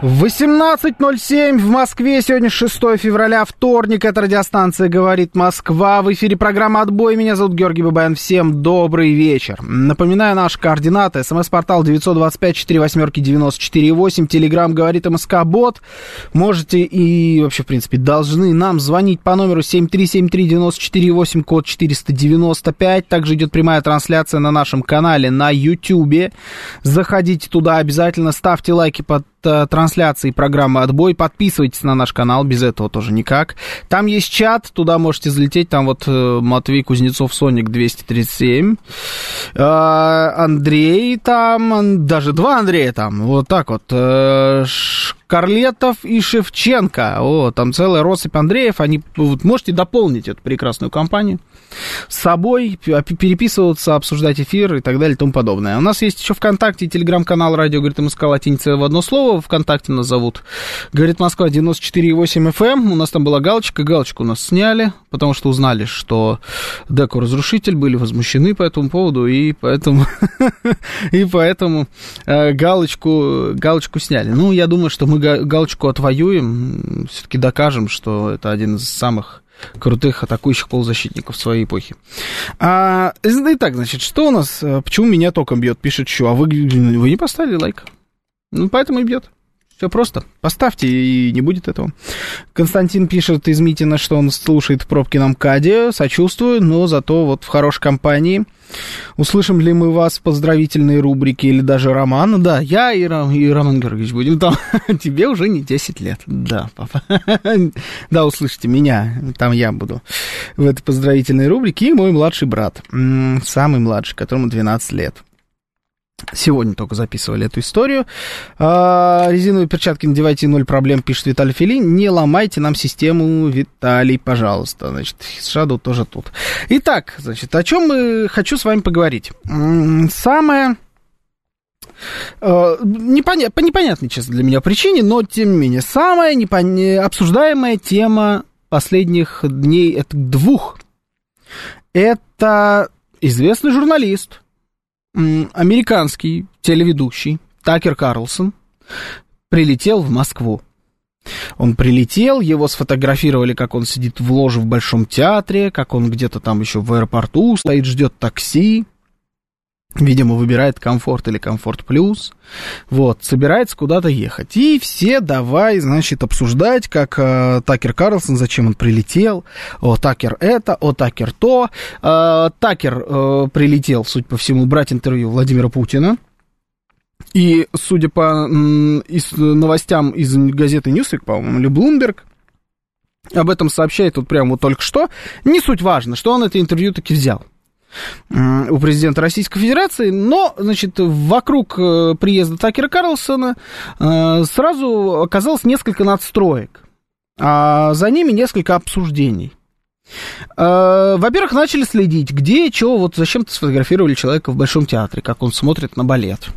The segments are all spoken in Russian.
18.07 в Москве. Сегодня 6 февраля, вторник. Это радиостанция «Говорит Москва». В эфире программа «Отбой». Меня зовут Георгий Бабаян. Всем добрый вечер. Напоминаю наши координаты. СМС-портал 925-48-94-8. Телеграмм «Говорит МСК-бот». Можете и вообще, в принципе, должны нам звонить по номеру 7373948, код 495. Также идет прямая трансляция на нашем канале на YouTube. Заходите туда обязательно, ставьте лайки под трансляции программы «Отбой». Подписывайтесь на наш канал, без этого тоже никак. Там есть чат, туда можете залететь. Там вот э, Матвей Кузнецов, Соник 237. Э, Андрей там, даже два Андрея там. Вот так вот. Карлетов и Шевченко. О, там целая россыпь Андреев. Они, вот, можете дополнить эту прекрасную компанию с собой, переписываться, обсуждать эфир и так далее и тому подобное. У нас есть еще ВКонтакте телеграм-канал «Радио говорит МСК» латиница в одно слово. ВКонтакте нас зовут «Говорит Москва» 94,8 FM. Эм. У нас там была галочка. Галочку у нас сняли, потому что узнали, что Деку разрушитель, были возмущены по этому поводу, и поэтому, и поэтому э, галочку, галочку сняли. Ну, я думаю, что мы галочку отвоюем, все-таки докажем, что это один из самых крутых атакующих полузащитников своей эпохи. А, итак, значит, что у нас? Э, почему меня током бьет? Пишет что? А вы, вы не поставили лайк? Ну, поэтому и бьет. Все просто. Поставьте, и не будет этого. Константин пишет из Митина, что он слушает в пробке на МКАДе. Сочувствую, но зато вот в хорошей компании. Услышим ли мы вас в поздравительной рубрике или даже роман? Да, я и, Ром, и Роман Георгиевич будем там. Тебе уже не 10 лет. Да, папа. Да, услышите меня. Там я буду в этой поздравительной рубрике. И мой младший брат. Самый младший, которому 12 лет. Сегодня только записывали эту историю. А, резиновые перчатки надевайте, ноль проблем, пишет Виталий Филин. Не ломайте нам систему, Виталий, пожалуйста. Значит, Shadow тоже тут. Итак, значит, о чем мы хочу с вами поговорить. Самое... Uh, непоня... по непонятной, честно, для меня причине, но, тем не менее, самая непон... обсуждаемая тема последних дней, это двух, это известный журналист, американский телеведущий Такер Карлсон прилетел в Москву. Он прилетел, его сфотографировали, как он сидит в ложе в Большом театре, как он где-то там еще в аэропорту стоит, ждет такси. Видимо, выбирает комфорт или комфорт плюс. Вот, собирается куда-то ехать. И все давай, значит, обсуждать, как э, Такер Карлсон, зачем он прилетел. О, Такер это, о, Такер то. Э, Такер э, прилетел, судя по всему, брать интервью Владимира Путина. И, судя по из, новостям из газеты Newsweek, по-моему, или Bloomberg, об этом сообщает вот прямо вот только что. Не суть важно, что он это интервью таки взял у президента Российской Федерации, но, значит, вокруг э, приезда Такера Карлсона э, сразу оказалось несколько надстроек, а за ними несколько обсуждений. Э, во-первых, начали следить, где, чего, вот зачем-то сфотографировали человека в Большом театре, как он смотрит на балет.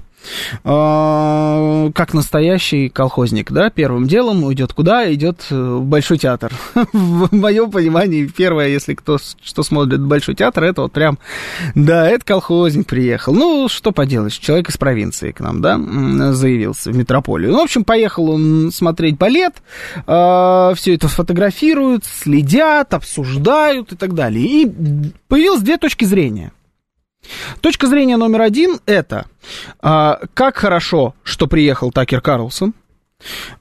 А, как настоящий колхозник, да, первым делом уйдет куда? Идет э, в Большой театр. в моем понимании, первое, если кто что смотрит Большой театр, это вот прям, да, это колхозник приехал. Ну, что поделаешь, человек из провинции к нам, да, заявился в метрополию. Ну, в общем, поехал он смотреть балет, а, все это фотографируют, следят, обсуждают и так далее. И появилось две точки зрения – Точка зрения номер один это а, как хорошо, что приехал Такер Карлсон,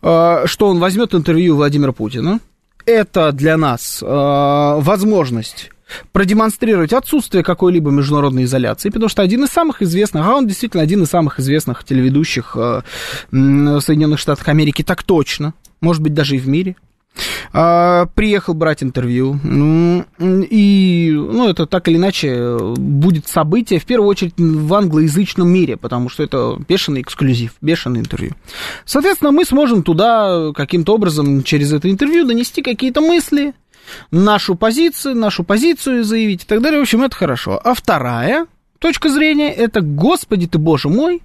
а, что он возьмет интервью Владимира Путина. Это для нас а, возможность продемонстрировать отсутствие какой-либо международной изоляции, потому что один из самых известных, а он действительно один из самых известных телеведущих а, Соединенных Штатах Америки, так точно, может быть, даже и в мире – А, приехал брать интервью. Ну, и, ну, это так или иначе будет событие, в первую очередь, в англоязычном мире, потому что это бешеный эксклюзив, бешеное интервью. Соответственно, мы сможем туда каким-то образом через это интервью донести какие-то мысли, нашу позицию, нашу позицию заявить и так далее. В общем, это хорошо. А вторая точка зрения, это, господи ты, боже мой,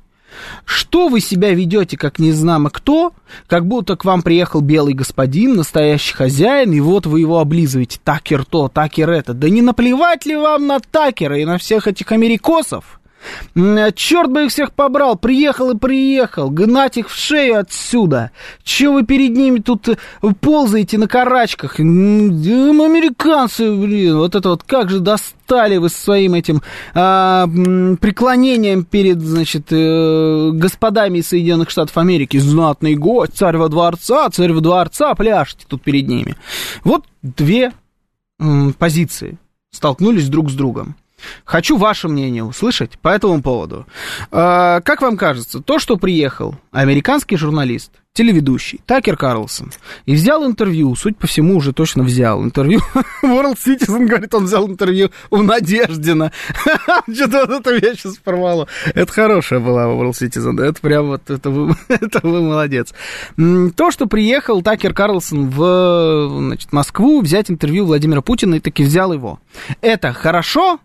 что вы себя ведете, как незнамо кто, как будто к вам приехал белый господин, настоящий хозяин, и вот вы его облизываете. Такер то, такер это. Да не наплевать ли вам на такера и на всех этих америкосов? Черт бы их всех побрал, приехал и приехал, гнать их в шею отсюда. Че вы перед ними тут э, ползаете на карачках? Американцы, блин, вот это вот как же достали вы своим этим а, преклонением перед, значит, э, господами из Соединенных Штатов Америки. Знатный гость, царь во дворца, царь во дворца, пляшете тут перед ними. Вот две позиции столкнулись друг с другом. Хочу ваше мнение услышать по этому поводу. А, как вам кажется, то, что приехал американский журналист, телеведущий Такер Карлсон и взял интервью, суть по всему уже точно взял интервью. World Citizen говорит, он взял интервью у Надеждина. Что-то вот это я сейчас порвало. Это хорошая была World Citizen. Это прям вот, это вы, это вы молодец. То, что приехал Такер Карлсон в значит, Москву взять интервью Владимира Путина и таки взял его. Это хорошо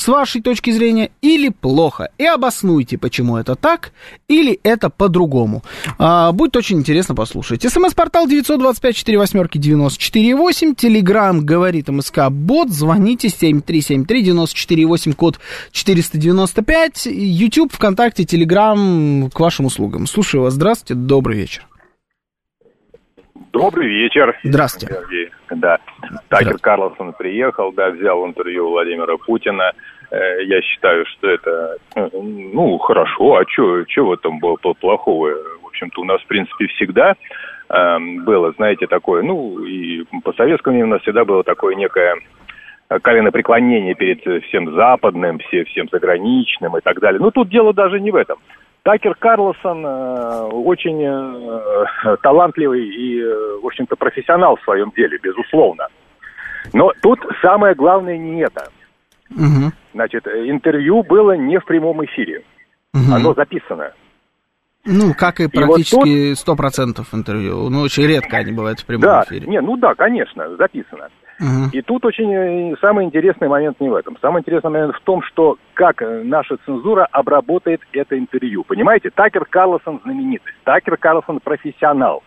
с вашей точки зрения, или плохо. И обоснуйте, почему это так, или это по-другому. А, будет очень интересно послушать. СМС-портал 925-48-94-8, Телеграмм говорит МСК Бот, звоните 7373-94-8, код 495, YouTube, ВКонтакте, Телеграм к вашим услугам. Слушаю вас, здравствуйте, добрый вечер. Добрый вечер. Здравствуйте. Да. Такер Карлсон приехал, да, взял интервью Владимира Путина. Э, я считаю, что это, э, ну, хорошо. А что в этом было плохого? В общем-то, у нас, в принципе, всегда э, было, знаете, такое, ну, и по советскому у нас всегда было такое некое коленопреклонение перед всем западным, всем, всем заграничным и так далее. Но тут дело даже не в этом. Такер Карлсон э, очень э, талантливый и, э, в общем-то, профессионал в своем деле, безусловно. Но тут самое главное не это. Угу. Значит, интервью было не в прямом эфире. Угу. Оно записано. Ну, как и практически сто процентов интервью. Ну, очень редко они бывают в прямом да, эфире. Не, ну да, конечно, записано. Угу. И тут очень э, самый интересный момент не в этом. Самый интересный момент в том, что как э, наша цензура обработает это интервью. Понимаете, Такер Карлсон знаменитость, Такер Карлсон профессионал.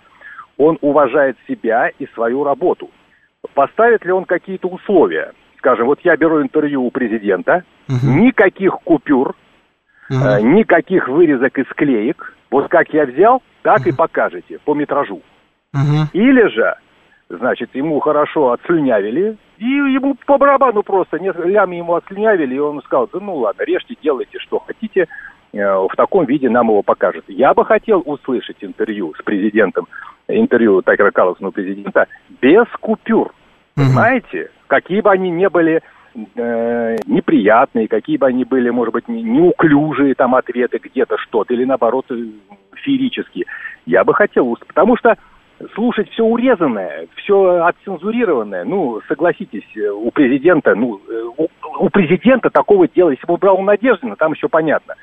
Он уважает себя и свою работу. Поставит ли он какие-то условия? Скажем, вот я беру интервью у президента, угу. никаких купюр, угу. э, никаких вырезок и склеек. Вот как я взял, так угу. и покажете по метражу. Угу. Или же значит, ему хорошо отслюнявили, и ему по барабану просто, лям ему отслюнявили, и он сказал, да ну ладно, режьте, делайте, что хотите, э, в таком виде нам его покажут. Я бы хотел услышать интервью с президентом, интервью Такера Карлсона президента без купюр, понимаете? Какие бы они ни были э, неприятные, какие бы они были, может быть, неуклюжие там ответы где-то что-то, или наоборот феерические. Я бы хотел, потому что слушать все урезанное, все отцензурированное, ну, согласитесь, у президента, ну, у, у президента такого дела, если бы брал Надеждина, там еще понятно.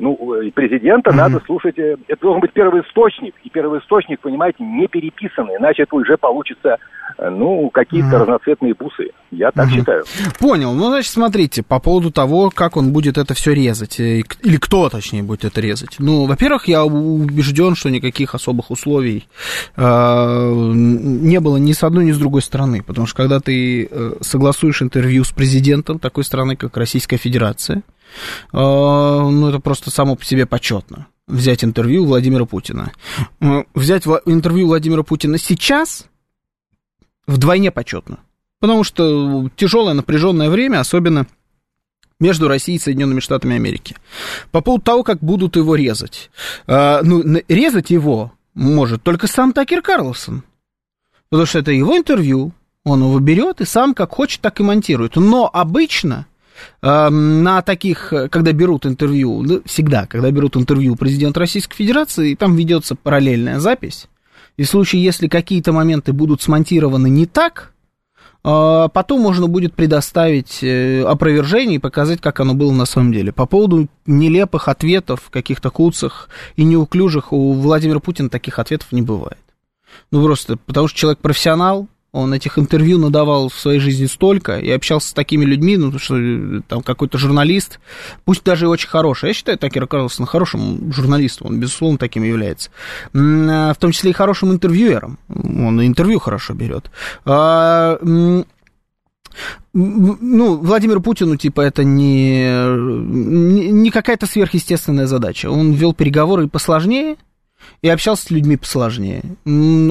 Ну, президента mm-hmm. надо слушать, э, это должен быть первый источник, и первый источник, понимаете, не переписанный, иначе это уже получится, э, ну, какие-то mm-hmm. разноцветные бусы. Я так mm-hmm. считаю. Понял. Ну, значит, смотрите, по поводу того, как он будет это все резать, э, или кто, точнее, будет это резать. Ну, во-первых, я убежден, что никаких особых условий э, не было ни с одной, ни с другой стороны, потому что когда ты согласуешь интервью с президентом такой страны, как Российская Федерация, ну, это просто само по себе почетно. Взять интервью Владимира Путина. А, взять интервью Владимира Путина сейчас вдвойне почетно. Потому что тяжелое напряженное время, особенно между Россией и Соединенными Штатами Америки. По поводу того, как будут его резать. А, ну, резать его может только сам Такер Карлсон. Потому что это его интервью, он его берет и сам как хочет, так и монтирует. Но обычно на таких, когда берут интервью, всегда, когда берут интервью президента Российской Федерации, там ведется параллельная запись, И в случае, если какие-то моменты будут смонтированы не так, а, потом можно будет предоставить э, опровержение и показать, как оно было на самом деле. По поводу нелепых ответов, каких-то куцах и неуклюжих, у Владимира Путина таких ответов не бывает. Ну, просто потому что человек профессионал, он этих интервью надавал в своей жизни столько и общался с такими людьми, ну, что э, там какой-то журналист, пусть даже и очень хороший. Я считаю Такера Карлсона хорошим журналистом, он, безусловно, таким является. А, в том числе и хорошим интервьюером. Он интервью хорошо берет. А, ну, Владимиру Путину, типа, это не, не какая-то сверхъестественная задача. Он вел переговоры посложнее, и общался с людьми посложнее.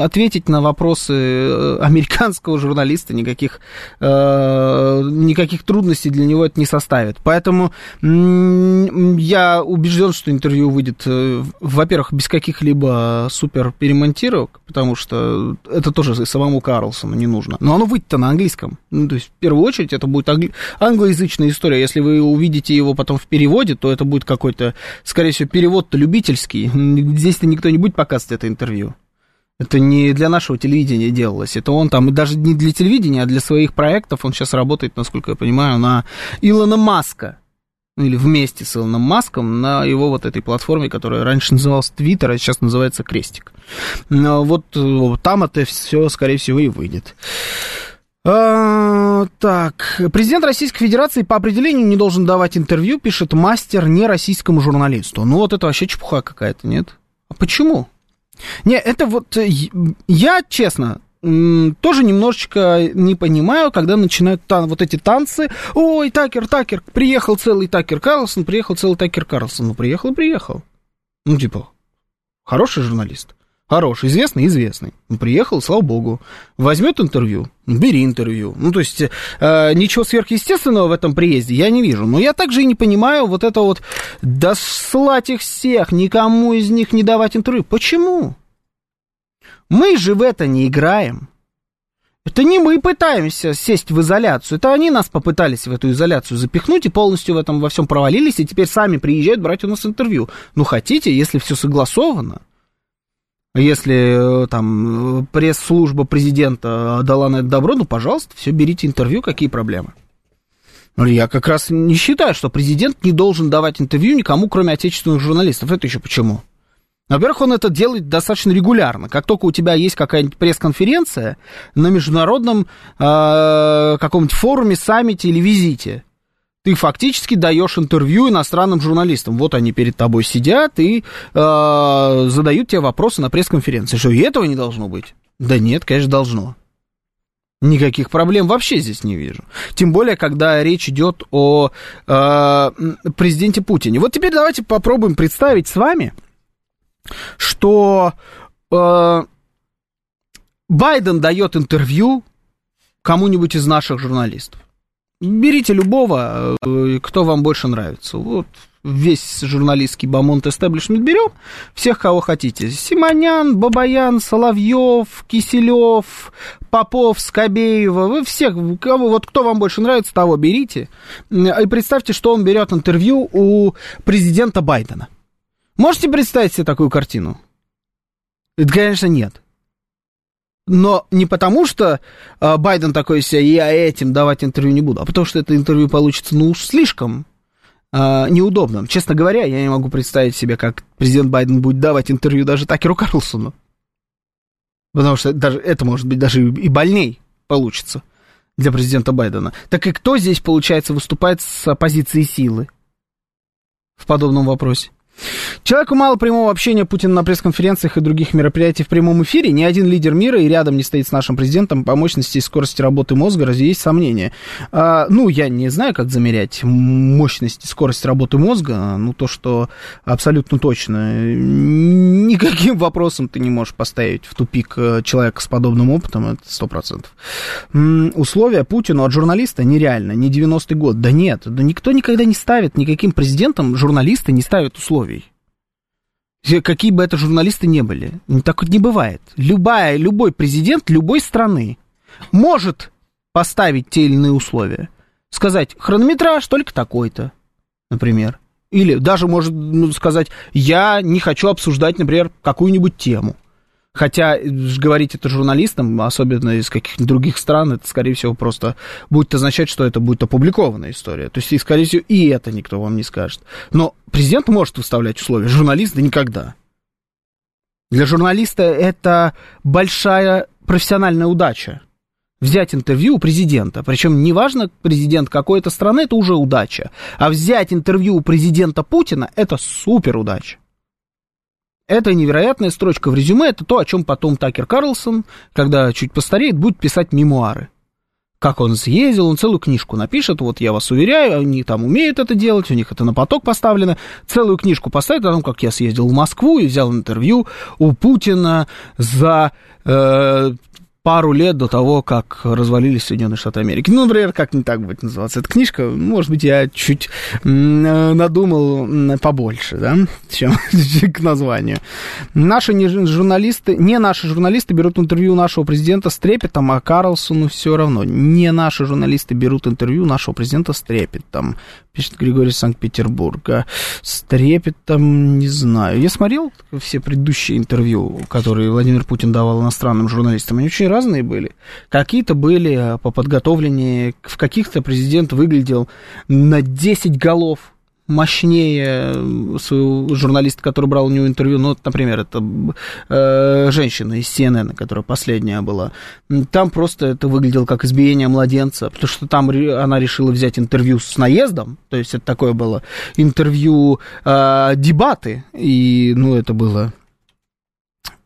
Ответить на вопросы э, американского журналиста никаких, э, никаких трудностей для него это не составит. Поэтому я убежден, что интервью выйдет, э, во-первых, без каких-либо супер перемонтировок, потому что это тоже самому Карлсону не нужно. Но оно выйдет-то на английском. Ну, то есть, в первую очередь, это будет англи... англоязычная история. Если вы увидите его потом в переводе, то это будет какой-то, скорее всего, перевод-то любительский. Здесь-то никто будет показывать это интервью. Это не для нашего телевидения делалось. Это он там, даже не для телевидения, а для своих проектов. Он сейчас работает, насколько я понимаю, на Илона Маска. Ну, или вместе с Илоном Маском на его вот этой платформе, которая раньше называлась Твиттер, а сейчас называется Крестик. Но вот э, там это все, скорее всего, и выйдет. А, так, президент Российской Федерации по определению не должен давать интервью, пишет мастер не российскому журналисту. Ну вот это вообще чепуха какая-то, нет? А почему? Не, это вот э, я, честно, тоже немножечко не понимаю, когда начинают тан вот эти танцы. Ой, Такер, Такер, приехал целый Такер Карлсон, приехал целый Такер Карлсон. Ну, приехал, приехал. Ну, типа, хороший журналист. Хороший, известный, известный. Приехал, слава богу. Возьмет интервью, бери интервью. Ну, то есть, э, ничего сверхъестественного в этом приезде я не вижу. Но я также и не понимаю вот это вот, дослать их всех, никому из них не давать интервью. Почему? Мы же в это не играем. Это не мы пытаемся сесть в изоляцию, это они нас попытались в эту изоляцию запихнуть и полностью в этом во всем провалились, и теперь сами приезжают брать у нас интервью. Ну, хотите, если все согласовано, если э, там пресс-служба президента дала на это добро, ну, пожалуйста, все, берите интервью, какие проблемы? Ну, я как раз не считаю, что президент не должен давать интервью никому, кроме отечественных журналистов. Это еще почему? Во-первых, он это делает достаточно регулярно. Как только у тебя есть какая-нибудь пресс-конференция на международном э, каком-нибудь форуме, саммите или визите, ты фактически даешь интервью иностранным журналистам. Вот они перед тобой сидят и э, задают тебе вопросы на пресс-конференции. Что, и этого не должно быть? Да нет, конечно, должно. Никаких проблем вообще здесь не вижу. Тем более, когда речь идет о э, президенте Путине. Вот теперь давайте попробуем представить с вами, что э, Байден дает интервью кому-нибудь из наших журналистов. Берите любого, э, кто вам больше нравится. Вот весь журналистский бомонд эстеблишмент берем, всех, кого хотите. Симонян, Бабаян, Соловьев, Киселев, Попов, Скобеева, вы всех, кого, вот кто вам больше нравится, того берите. И представьте, что он берет интервью у президента Байдена. Можете представить себе такую картину? Это, конечно, нет но не потому, что э, Байден такой себе, я этим давать интервью не буду, а потому что это интервью получится, ну, уж слишком э, неудобным. Честно говоря, я не могу представить себе, как президент Байден будет давать интервью даже Такеру Карлсону. Потому что даже, это может быть даже и больней получится для президента Байдена. Так и кто здесь, получается, выступает с позиции силы в подобном вопросе? Человеку мало прямого общения Путина на пресс-конференциях и других мероприятиях в прямом эфире. Ни один лидер мира и рядом не стоит с нашим президентом по мощности и скорости работы мозга. Разве есть сомнения? А, ну, я не знаю, как замерять мощность и скорость работы мозга. Ну, то, что абсолютно точно. Никаким вопросом ты не можешь поставить в тупик э, человека с подобным опытом. Это сто процентов. Условия Путину от журналиста нереально. Не 90-й год. Да нет. Да никто никогда не ставит, никаким президентом журналисты не ставят условия Какие бы это журналисты не были. Так вот не бывает. Любая, любой президент любой страны может поставить те или иные условия. Сказать, хронометраж только такой-то, например. Или даже может ну, сказать, я не хочу обсуждать, например, какую-нибудь тему. Хотя говорить это журналистам, особенно из каких-нибудь других стран, это, скорее всего, просто будет означать, что это будет опубликованная история. То есть, и, скорее всего, и это никто вам не скажет. Но президент может выставлять условия, журналист да никогда. Для журналиста это большая профессиональная удача. Взять интервью у президента. Причем неважно, президент какой-то страны, это уже удача. А взять интервью у президента Путина это супер удача. Это невероятная строчка в резюме, это то, о чем потом Такер Карлсон, когда чуть постареет, будет писать мемуары. Как он съездил, он целую книжку напишет, вот я вас уверяю, они там умеют это делать, у них это на поток поставлено, целую книжку поставит о том, как я съездил в Москву и взял интервью у Путина за э, пару лет до того, как развалились Соединенные Штаты Америки. Ну, например, как не так будет называться эта книжка. Может быть, я чуть надумал побольше, да, чем к названию. Наши не журналисты, не наши журналисты берут интервью нашего президента с трепетом, а Карлсону все равно. Не наши журналисты берут интервью нашего президента с трепетом пишет Григорий Санкт-Петербурга. С трепетом, не знаю. Я смотрел все предыдущие интервью, которые Владимир Путин давал иностранным журналистам. Они очень разные были. Какие-то были а, по подготовлению, в каких-то президент выглядел на 10 голов мощнее своего журналиста, который брал у него интервью, ну, вот, например, это э, женщина из CNN, которая последняя была, там просто это выглядело как избиение младенца, потому что там она решила взять интервью с наездом, то есть это такое было интервью, э, дебаты, и, ну, это было,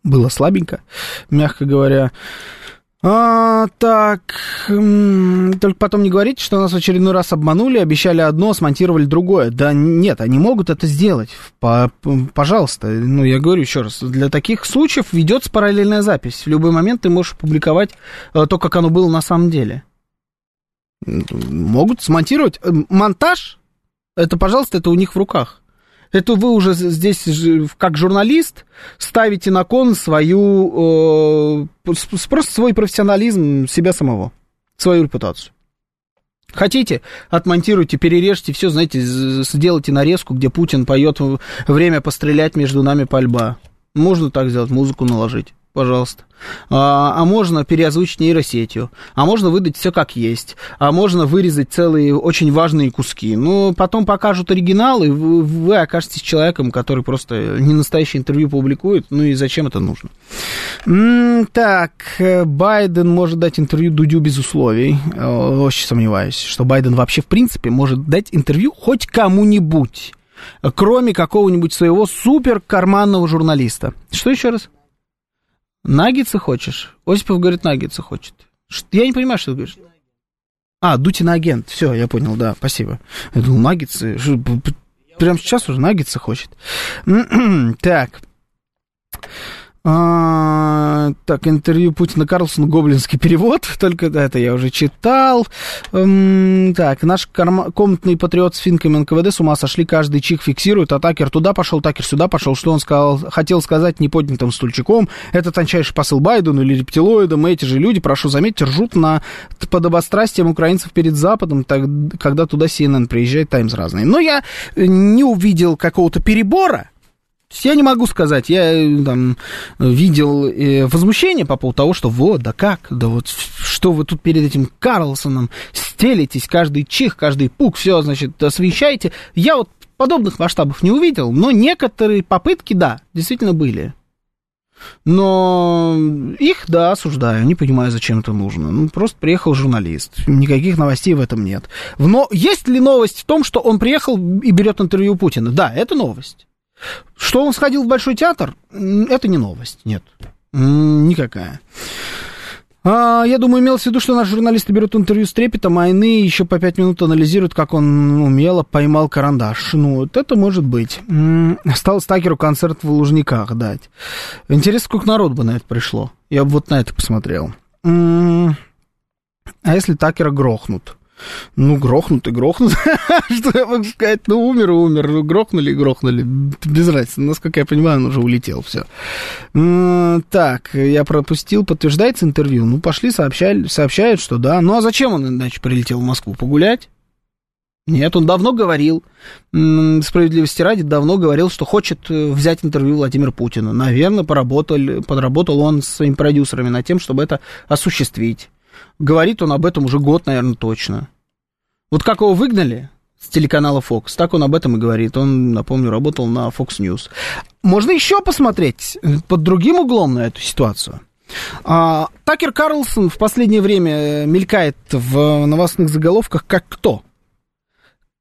было слабенько, мягко говоря. А, так, только потом не говорите, что нас в очередной раз обманули, обещали одно, смонтировали другое. Да нет, они могут это сделать. По, пожалуйста, ну я говорю еще раз, для таких случаев ведется параллельная запись. В любой момент ты можешь публиковать э, то, как оно было на самом деле. Могут смонтировать. Э, монтаж, это, пожалуйста, это у них в руках. Это вы уже здесь, как журналист, ставите на кон свою, э, просто свой профессионализм себя самого, свою репутацию. Хотите, отмонтируйте, перережьте все, знаете, сделайте нарезку, где Путин поет «Время пострелять между нами пальба». Можно так сделать, музыку наложить пожалуйста. А, а можно переозвучить нейросетью, а можно выдать все как есть, а можно вырезать целые очень важные куски. Но потом покажут оригинал, и вы, вы окажетесь человеком, который просто не настоящее интервью публикует. Ну и зачем это нужно? Так, Байден может дать интервью Дудю без условий. Очень сомневаюсь, что Байден вообще в принципе может дать интервью хоть кому-нибудь кроме какого-нибудь своего супер карманного журналиста. Что еще раз? Наггетсы хочешь? Осипов говорит, наггетсы хочет. Я не понимаю, что ты говоришь. А, Дутин агент. Все, я понял, да, спасибо. Я думал, наггетсы. Прямо сейчас уже наггетсы хочет. так. А, так, интервью Путина Карлсона, гоблинский перевод, только это я уже читал. Эм, так, наш корма- комнатный патриот с финками НКВД с ума сошли, каждый чих фиксирует, а Такер туда пошел, Такер сюда пошел, что он сказал, хотел сказать неподнятым стульчиком, это тончайший посыл Байдену или рептилоидам, эти же люди, прошу заметить, ржут на подобострастием украинцев перед Западом, так, когда туда CNN приезжает, Таймс разные. Но я не увидел какого-то перебора, я не могу сказать, я э, там видел э, возмущение по поводу того, что вот, да как, да вот, что вы тут перед этим Карлсоном стелитесь, каждый чих, каждый пук, все, значит, освещаете. Я вот подобных масштабов не увидел, но некоторые попытки, да, действительно были. Но их, да, осуждаю, не понимаю, зачем это нужно. Ну, просто приехал журналист, никаких новостей в этом нет. Но есть ли новость в том, что он приехал и берет интервью Путина? Да, это новость. Что он сходил в Большой театр, это не новость, нет. Никакая. А, я думаю, имелось в виду, что наши журналисты берут интервью с трепетом, а иные еще по пять минут анализируют, как он умело поймал карандаш. Ну, вот это может быть. Стал Стакеру концерт в Лужниках дать. Интересно, сколько народ бы на это пришло. Я бы вот на это посмотрел. А если Такера грохнут? Ну, грохнут и грохнут. Что я могу сказать? Ну, умер и умер. Ну, грохнули и грохнули. Без разницы. Насколько я понимаю, он уже улетел. Все. Так, я пропустил. Подтверждается интервью? Ну, пошли, сообщали, сообщают, что да. Ну, а зачем он иначе прилетел в Москву? Погулять? Нет, он давно говорил, справедливости ради, давно говорил, что хочет э, взять интервью Владимира Путина. Наверное, поработал, подработал он с своими продюсерами над тем, чтобы это осуществить. Говорит он об этом уже год, наверное, точно. Вот как его выгнали с телеканала Fox, так он об этом и говорит. Он, напомню, работал на Fox News. Можно еще посмотреть под другим углом на эту ситуацию. А, Такер Карлсон в последнее время мелькает в новостных заголовках как кто?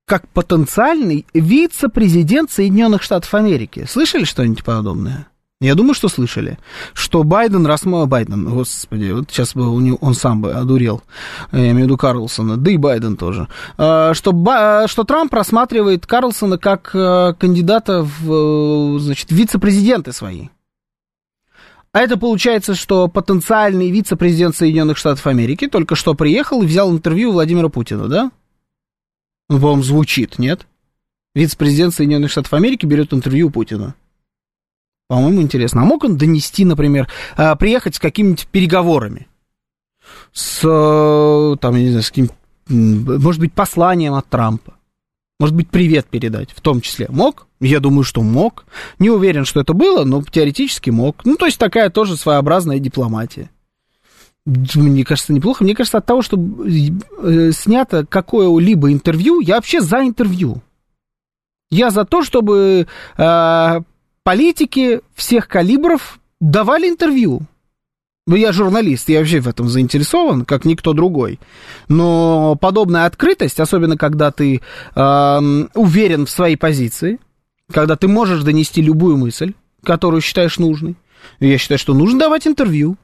как потенциальный вице-президент Соединенных Штатов Америки. Слышали что-нибудь подобное? Я думаю, что слышали, что Байден, Расма Байден, господи, вот сейчас бы он сам бы одурел, я имею в виду Карлсона, да и Байден тоже, а, что, что Трамп рассматривает Карлсона как э, кандидата в, значит, вице-президенты свои. А это получается, что потенциальный вице-президент Соединенных Штатов Америки только что приехал и взял интервью у Владимира Путина, да? Ну, по-моему, звучит, нет? Вице-президент Соединенных Штатов Америки берет интервью у Путина. По-моему, интересно. А мог он донести, например, а, приехать с какими-нибудь переговорами? С, э, там, не знаю, с каким может быть, посланием от Трампа? Может быть, привет передать, в том числе. Мог? Я думаю, что мог. Не уверен, что это было, но теоретически мог. Ну, то есть такая тоже своеобразная дипломатия мне кажется, неплохо. Мне кажется, от того, что э, снято какое-либо интервью, я вообще за интервью. Я за то, чтобы э, политики всех калибров давали интервью. Ну, я журналист, я вообще в этом заинтересован, как никто другой. Но подобная открытость, особенно когда ты э, уверен в своей позиции, когда ты можешь донести любую мысль, которую считаешь нужной, я считаю, что нужно давать интервью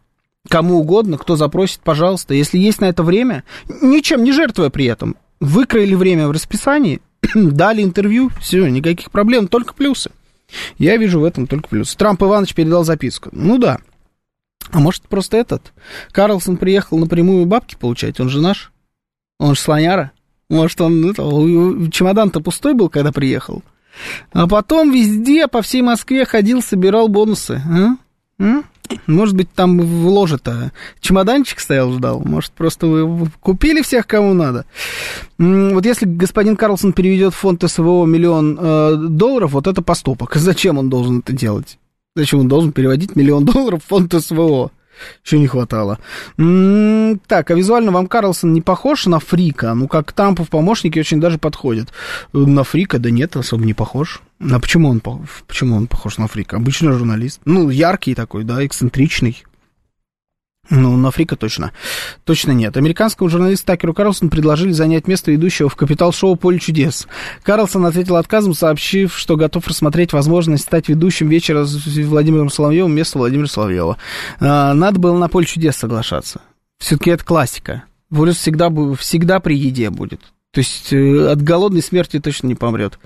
кому угодно, кто запросит, пожалуйста. Если есть на это время, ничем не жертвуя при этом, выкроили время в расписании, дали интервью, все, никаких проблем, только плюсы. Я вижу в этом только плюс. Трамп Иванович передал записку. Ну да. А может, просто этот? Карлсон приехал напрямую бабки получать, он же наш. Он же слоняра. Может, он это, чемодан-то пустой был, когда приехал. А потом везде, по всей Москве ходил, собирал бонусы. А? А? Может быть, там в ложе-то чемоданчик стоял, ждал. Может, просто вы купили всех, кому надо. Вот если господин Карлсон переведет в фонд СВО миллион э, долларов, вот это поступок. Зачем он должен это делать? Зачем он должен переводить миллион долларов в фонд СВО? Еще не хватало. Так, а визуально вам Карлсон не похож на Фрика? Ну, как Тампов помощники очень даже подходят. На Фрика, да нет, особо не похож. А почему он, почему он похож на Фрика? Обычный журналист. Ну, яркий такой, да, эксцентричный. Ну, на Фрика точно. Точно нет. Американскому журналисту Такеру Карлсону предложили занять место ведущего в капитал-шоу «Поле чудес». Карлсон ответил отказом, сообщив, что готов рассмотреть возможность стать ведущим вечера с Владимиром Соловьевым вместо Владимира Соловьева. А, надо было на «Поле чудес» соглашаться. Все-таки это классика. Плюс всегда, всегда при еде будет. То есть э, от голодной смерти точно не помрет.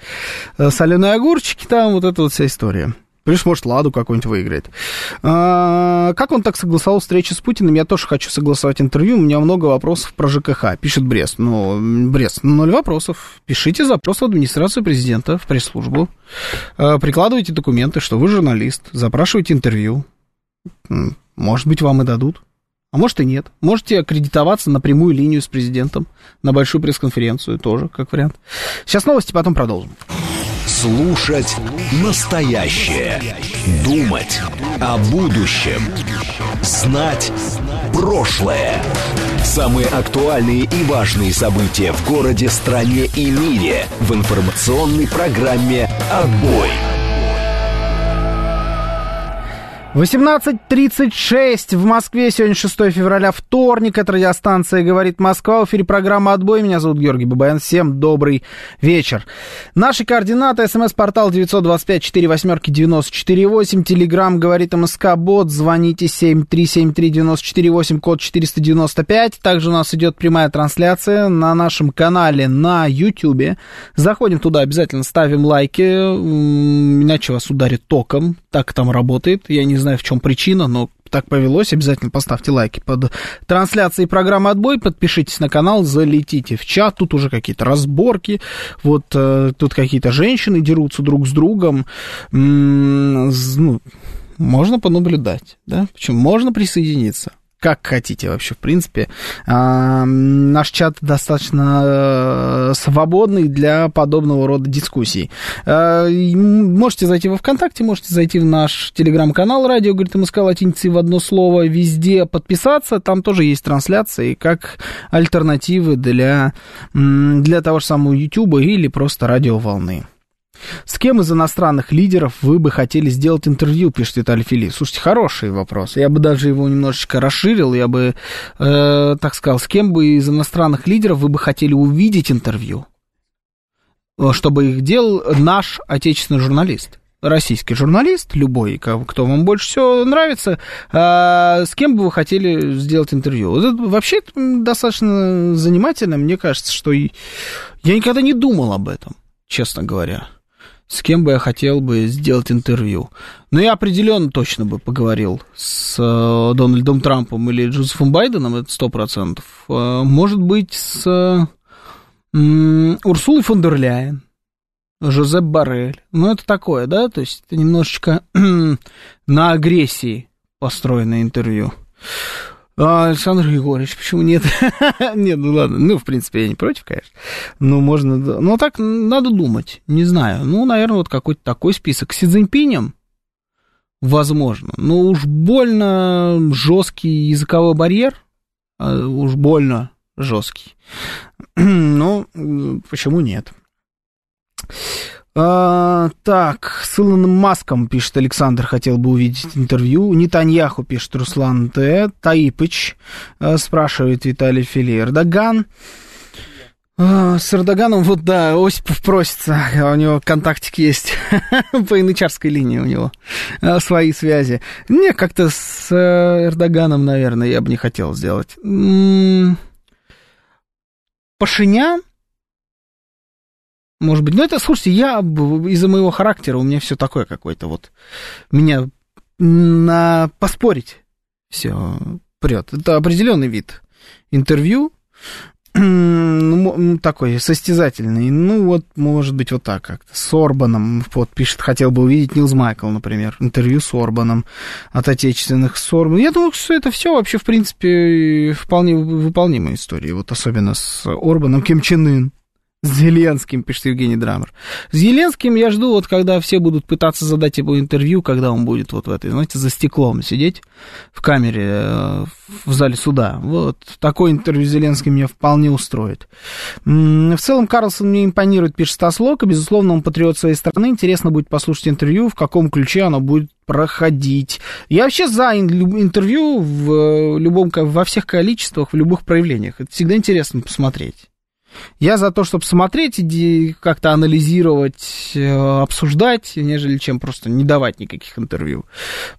Э, соленые огурчики там, вот эта вот вся история. Плюс, может, Ладу какой-нибудь выиграет. А, как он так согласовал встречу с Путиным? Я тоже хочу согласовать интервью. У меня много вопросов про ЖКХ. Пишет Брест. Ну, Брест, ноль вопросов. Пишите запрос в администрацию президента, в пресс-службу. А, прикладывайте документы, что вы журналист. Запрашивайте интервью. Может быть, вам и дадут. А может и нет. Можете аккредитоваться на прямую линию с президентом, на большую пресс-конференцию тоже, как вариант. Сейчас новости, потом продолжим. Слушать настоящее. Думать о будущем. Знать прошлое. Самые актуальные и важные события в городе, стране и мире в информационной программе «Отбой». 18.36 в Москве. Сегодня 6 февраля, вторник. Это радиостанция «Говорит Москва». В эфире программа «Отбой». Меня зовут Георгий Бабаян. Всем добрый вечер. Наши координаты. СМС-портал 925-48-94-8. Телеграмм «Говорит МСК Бот». Звоните 7373-94-8, код 495. Также у нас идет прямая трансляция на нашем канале на YouTube. Заходим туда, обязательно ставим лайки. Иначе вас ударит током. Так там работает. Я не знаю, в чем причина, но так повелось, обязательно поставьте лайки под трансляцией программы «Отбой», подпишитесь на канал, залетите в чат, тут уже какие-то разборки, вот э, тут какие-то женщины дерутся друг с другом, м-м, ну, можно понаблюдать, да, почему? Можно присоединиться. Как хотите вообще, в принципе. А, наш чат достаточно э, свободный для подобного рода дискуссий. А, можете зайти во ВКонтакте, можете зайти в наш телеграм-канал «Радио», говорит МСК латиницей в одно слово, везде подписаться, там тоже есть трансляции, как альтернативы для, для того же самого YouTube или просто радиоволны. С кем из иностранных лидеров вы бы хотели сделать интервью, пишет Виталий Филипп. Слушайте, хороший вопрос. Я бы даже его немножечко расширил. Я бы, э, так сказал, с кем бы из иностранных лидеров вы бы хотели увидеть интервью, э, чтобы их делал наш отечественный журналист российский журналист, любой, кто вам больше всего нравится, а, с кем бы вы хотели сделать интервью. Это вообще достаточно занимательно. Мне кажется, что я никогда не думал об этом, честно говоря с кем бы я хотел бы сделать интервью. Но я определенно точно бы поговорил с э, Дональдом Трампом или Джозефом Байденом, это сто процентов. Э, может быть, с Урсулой фон дер Ляйен, Жозеп Барель. Ну, это такое, да, то есть это немножечко на агрессии построенное интервью. А, Александр Егорович, почему нет? нет, ну ладно, ну, в принципе, я не против, конечно. Ну, можно, ну, так надо думать, не знаю. Ну, наверное, вот какой-то такой список. С Си Цзиньпинем, возможно. Ну, уж больно жесткий языковой барьер, а уж больно жесткий. ну, почему нет? А, так, с Илоном Маском, пишет Александр, хотел бы увидеть интервью. Нетаньяху, пишет Руслан Т. Таипыч, а, спрашивает Виталий Фили. Эрдоган. А, с Эрдоганом, вот да, Осипов просится, у него контактик есть по янычарской линии у него а, свои связи. Не, как-то с э, Эрдоганом, наверное, я бы не хотел сделать. Пашинян, может быть. Но это, слушайте, я из-за моего характера, у меня все такое какое-то вот. Меня на поспорить все прет. Это определенный вид интервью, ну, такой состязательный. Ну, вот, может быть, вот так как-то. С Орбаном, вот, пишет, хотел бы увидеть Нилс Майкл, например, интервью с Орбаном от отечественных с Орбаном. Я думаю, что это все вообще, в принципе, вполне выполнимая история. Вот особенно с Орбаном Ким Чен Ын. Зеленским, пишет Евгений Драмер. Зеленским я жду, вот когда все будут пытаться задать ему интервью, когда он будет вот в этой, знаете, за стеклом сидеть в камере э, в зале суда. Вот такое интервью с Зеленским меня вполне устроит. В целом Карлсон мне импонирует, пишет Стаслок, и, безусловно, он патриот своей страны. Интересно будет послушать интервью, в каком ключе оно будет проходить. Я вообще за интервью в э, любом, во всех количествах, в любых проявлениях. Это всегда интересно посмотреть. Я за то, чтобы смотреть как-то анализировать, э, обсуждать, нежели чем просто не давать никаких интервью.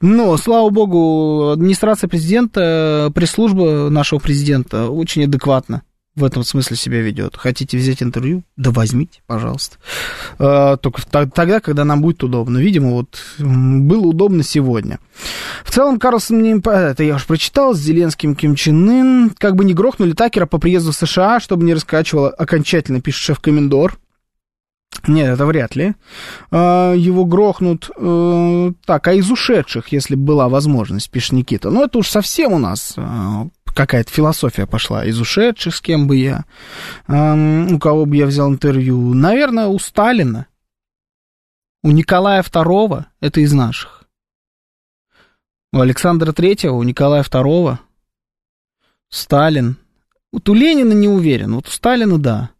Но, слава богу, администрация президента, пресс-служба нашего президента очень адекватно в этом смысле себя ведет. Хотите взять интервью? Да возьмите, пожалуйста. А, только тогда, когда нам будет удобно. Видимо, вот было удобно сегодня. В целом, Карлсон мне... Это я уже прочитал. С Зеленским Ким Чен Ын. Как бы не грохнули Такера по приезду в США, чтобы не раскачивало окончательно, пишет шеф-комендор. Нет, это вряд ли. А, его грохнут. Э, так, а из ушедших, если была возможность, пишет Никита. Ну, это уж совсем у нас а, какая-то философия пошла из ушедших, с кем бы я, у кого бы я взял интервью. Наверное, у Сталина, у Николая II, это из наших. У Александра Третьего, у Николая II, Сталин. Вот у Ленина не уверен, вот у Сталина да.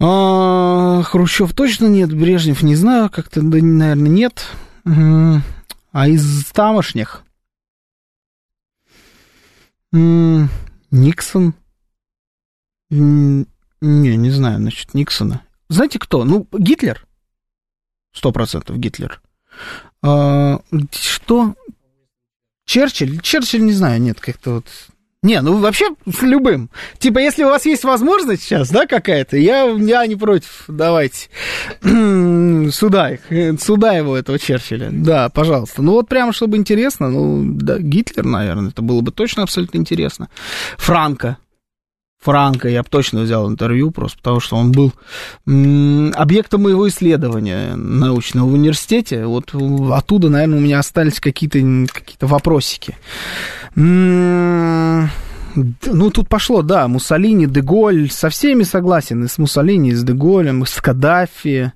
А, Хрущев точно нет, Брежнев не знаю, как-то, да, наверное, нет. А из тамошних Никсон. Не, не знаю, значит, Никсона. Знаете кто? Ну, Гитлер. Сто процентов Гитлер. А, что? Черчилль? Черчилль, не знаю, нет, как-то вот не, ну вообще с любым. Типа, если у вас есть возможность сейчас, да, какая-то, я, я не против, давайте. сюда их, сюда его, этого Черчилля. Да, пожалуйста. Ну вот прямо, чтобы интересно, ну, да, Гитлер, наверное, это было бы точно абсолютно интересно. Франко. Франка я бы точно взял интервью, просто потому что он был объектом моего исследования научного в университете. Вот оттуда, наверное, у меня остались какие-то какие вопросики. М- ну, тут пошло, да, Муссолини, Деголь, со всеми согласен, и с Муссолини, и с Деголем, и с Каддафи.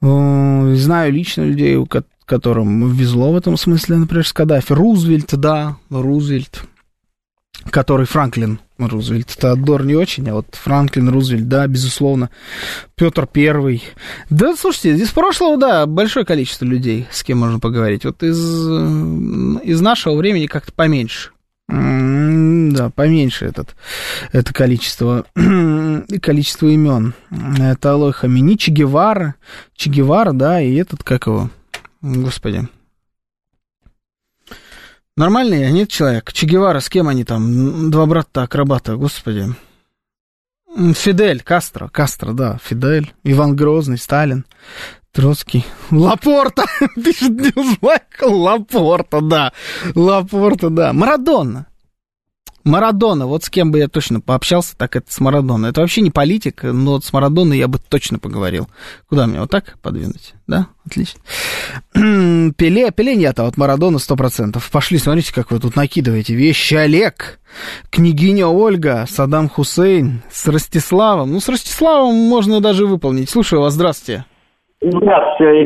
Знаю лично людей, которым везло в этом смысле, например, с Каддафи. Рузвельт, да, Рузвельт, который Франклин Рузвельт. Теодор не очень, а вот Франклин Рузвельт, да, безусловно. Петр Первый. Да, слушайте, из прошлого, да, большое количество людей, с кем можно поговорить. Вот из, из нашего времени как-то поменьше. Да, поменьше этот, это количество, количество имен. Это Алой Хамини, Че Гевара, Че Гевара, да, и этот, как его, господи. Нормальный я, нет человек? Че Гевара, с кем они там? Два брата-акробата, господи. Фидель, Кастро, Кастро, да, Фидель, Иван Грозный, Сталин, Троцкий. Лапорта, пишет Ньюзлайк, Лапорта, да, Лапорта, да. Марадона, Марадона, вот с кем бы я точно пообщался, так это с Марадона. Это вообще не политик, но вот с Марадоной я бы точно поговорил. Куда мне, вот так подвинуть? Да? Отлично. Пеле, Пеле нет, а вот Марадона сто процентов. Пошли, смотрите, как вы тут накидываете вещи. Олег, княгиня Ольга, Саддам Хусейн, с Ростиславом. Ну, с Ростиславом можно даже выполнить. Слушаю вас, здравствуйте. Здравствуйте,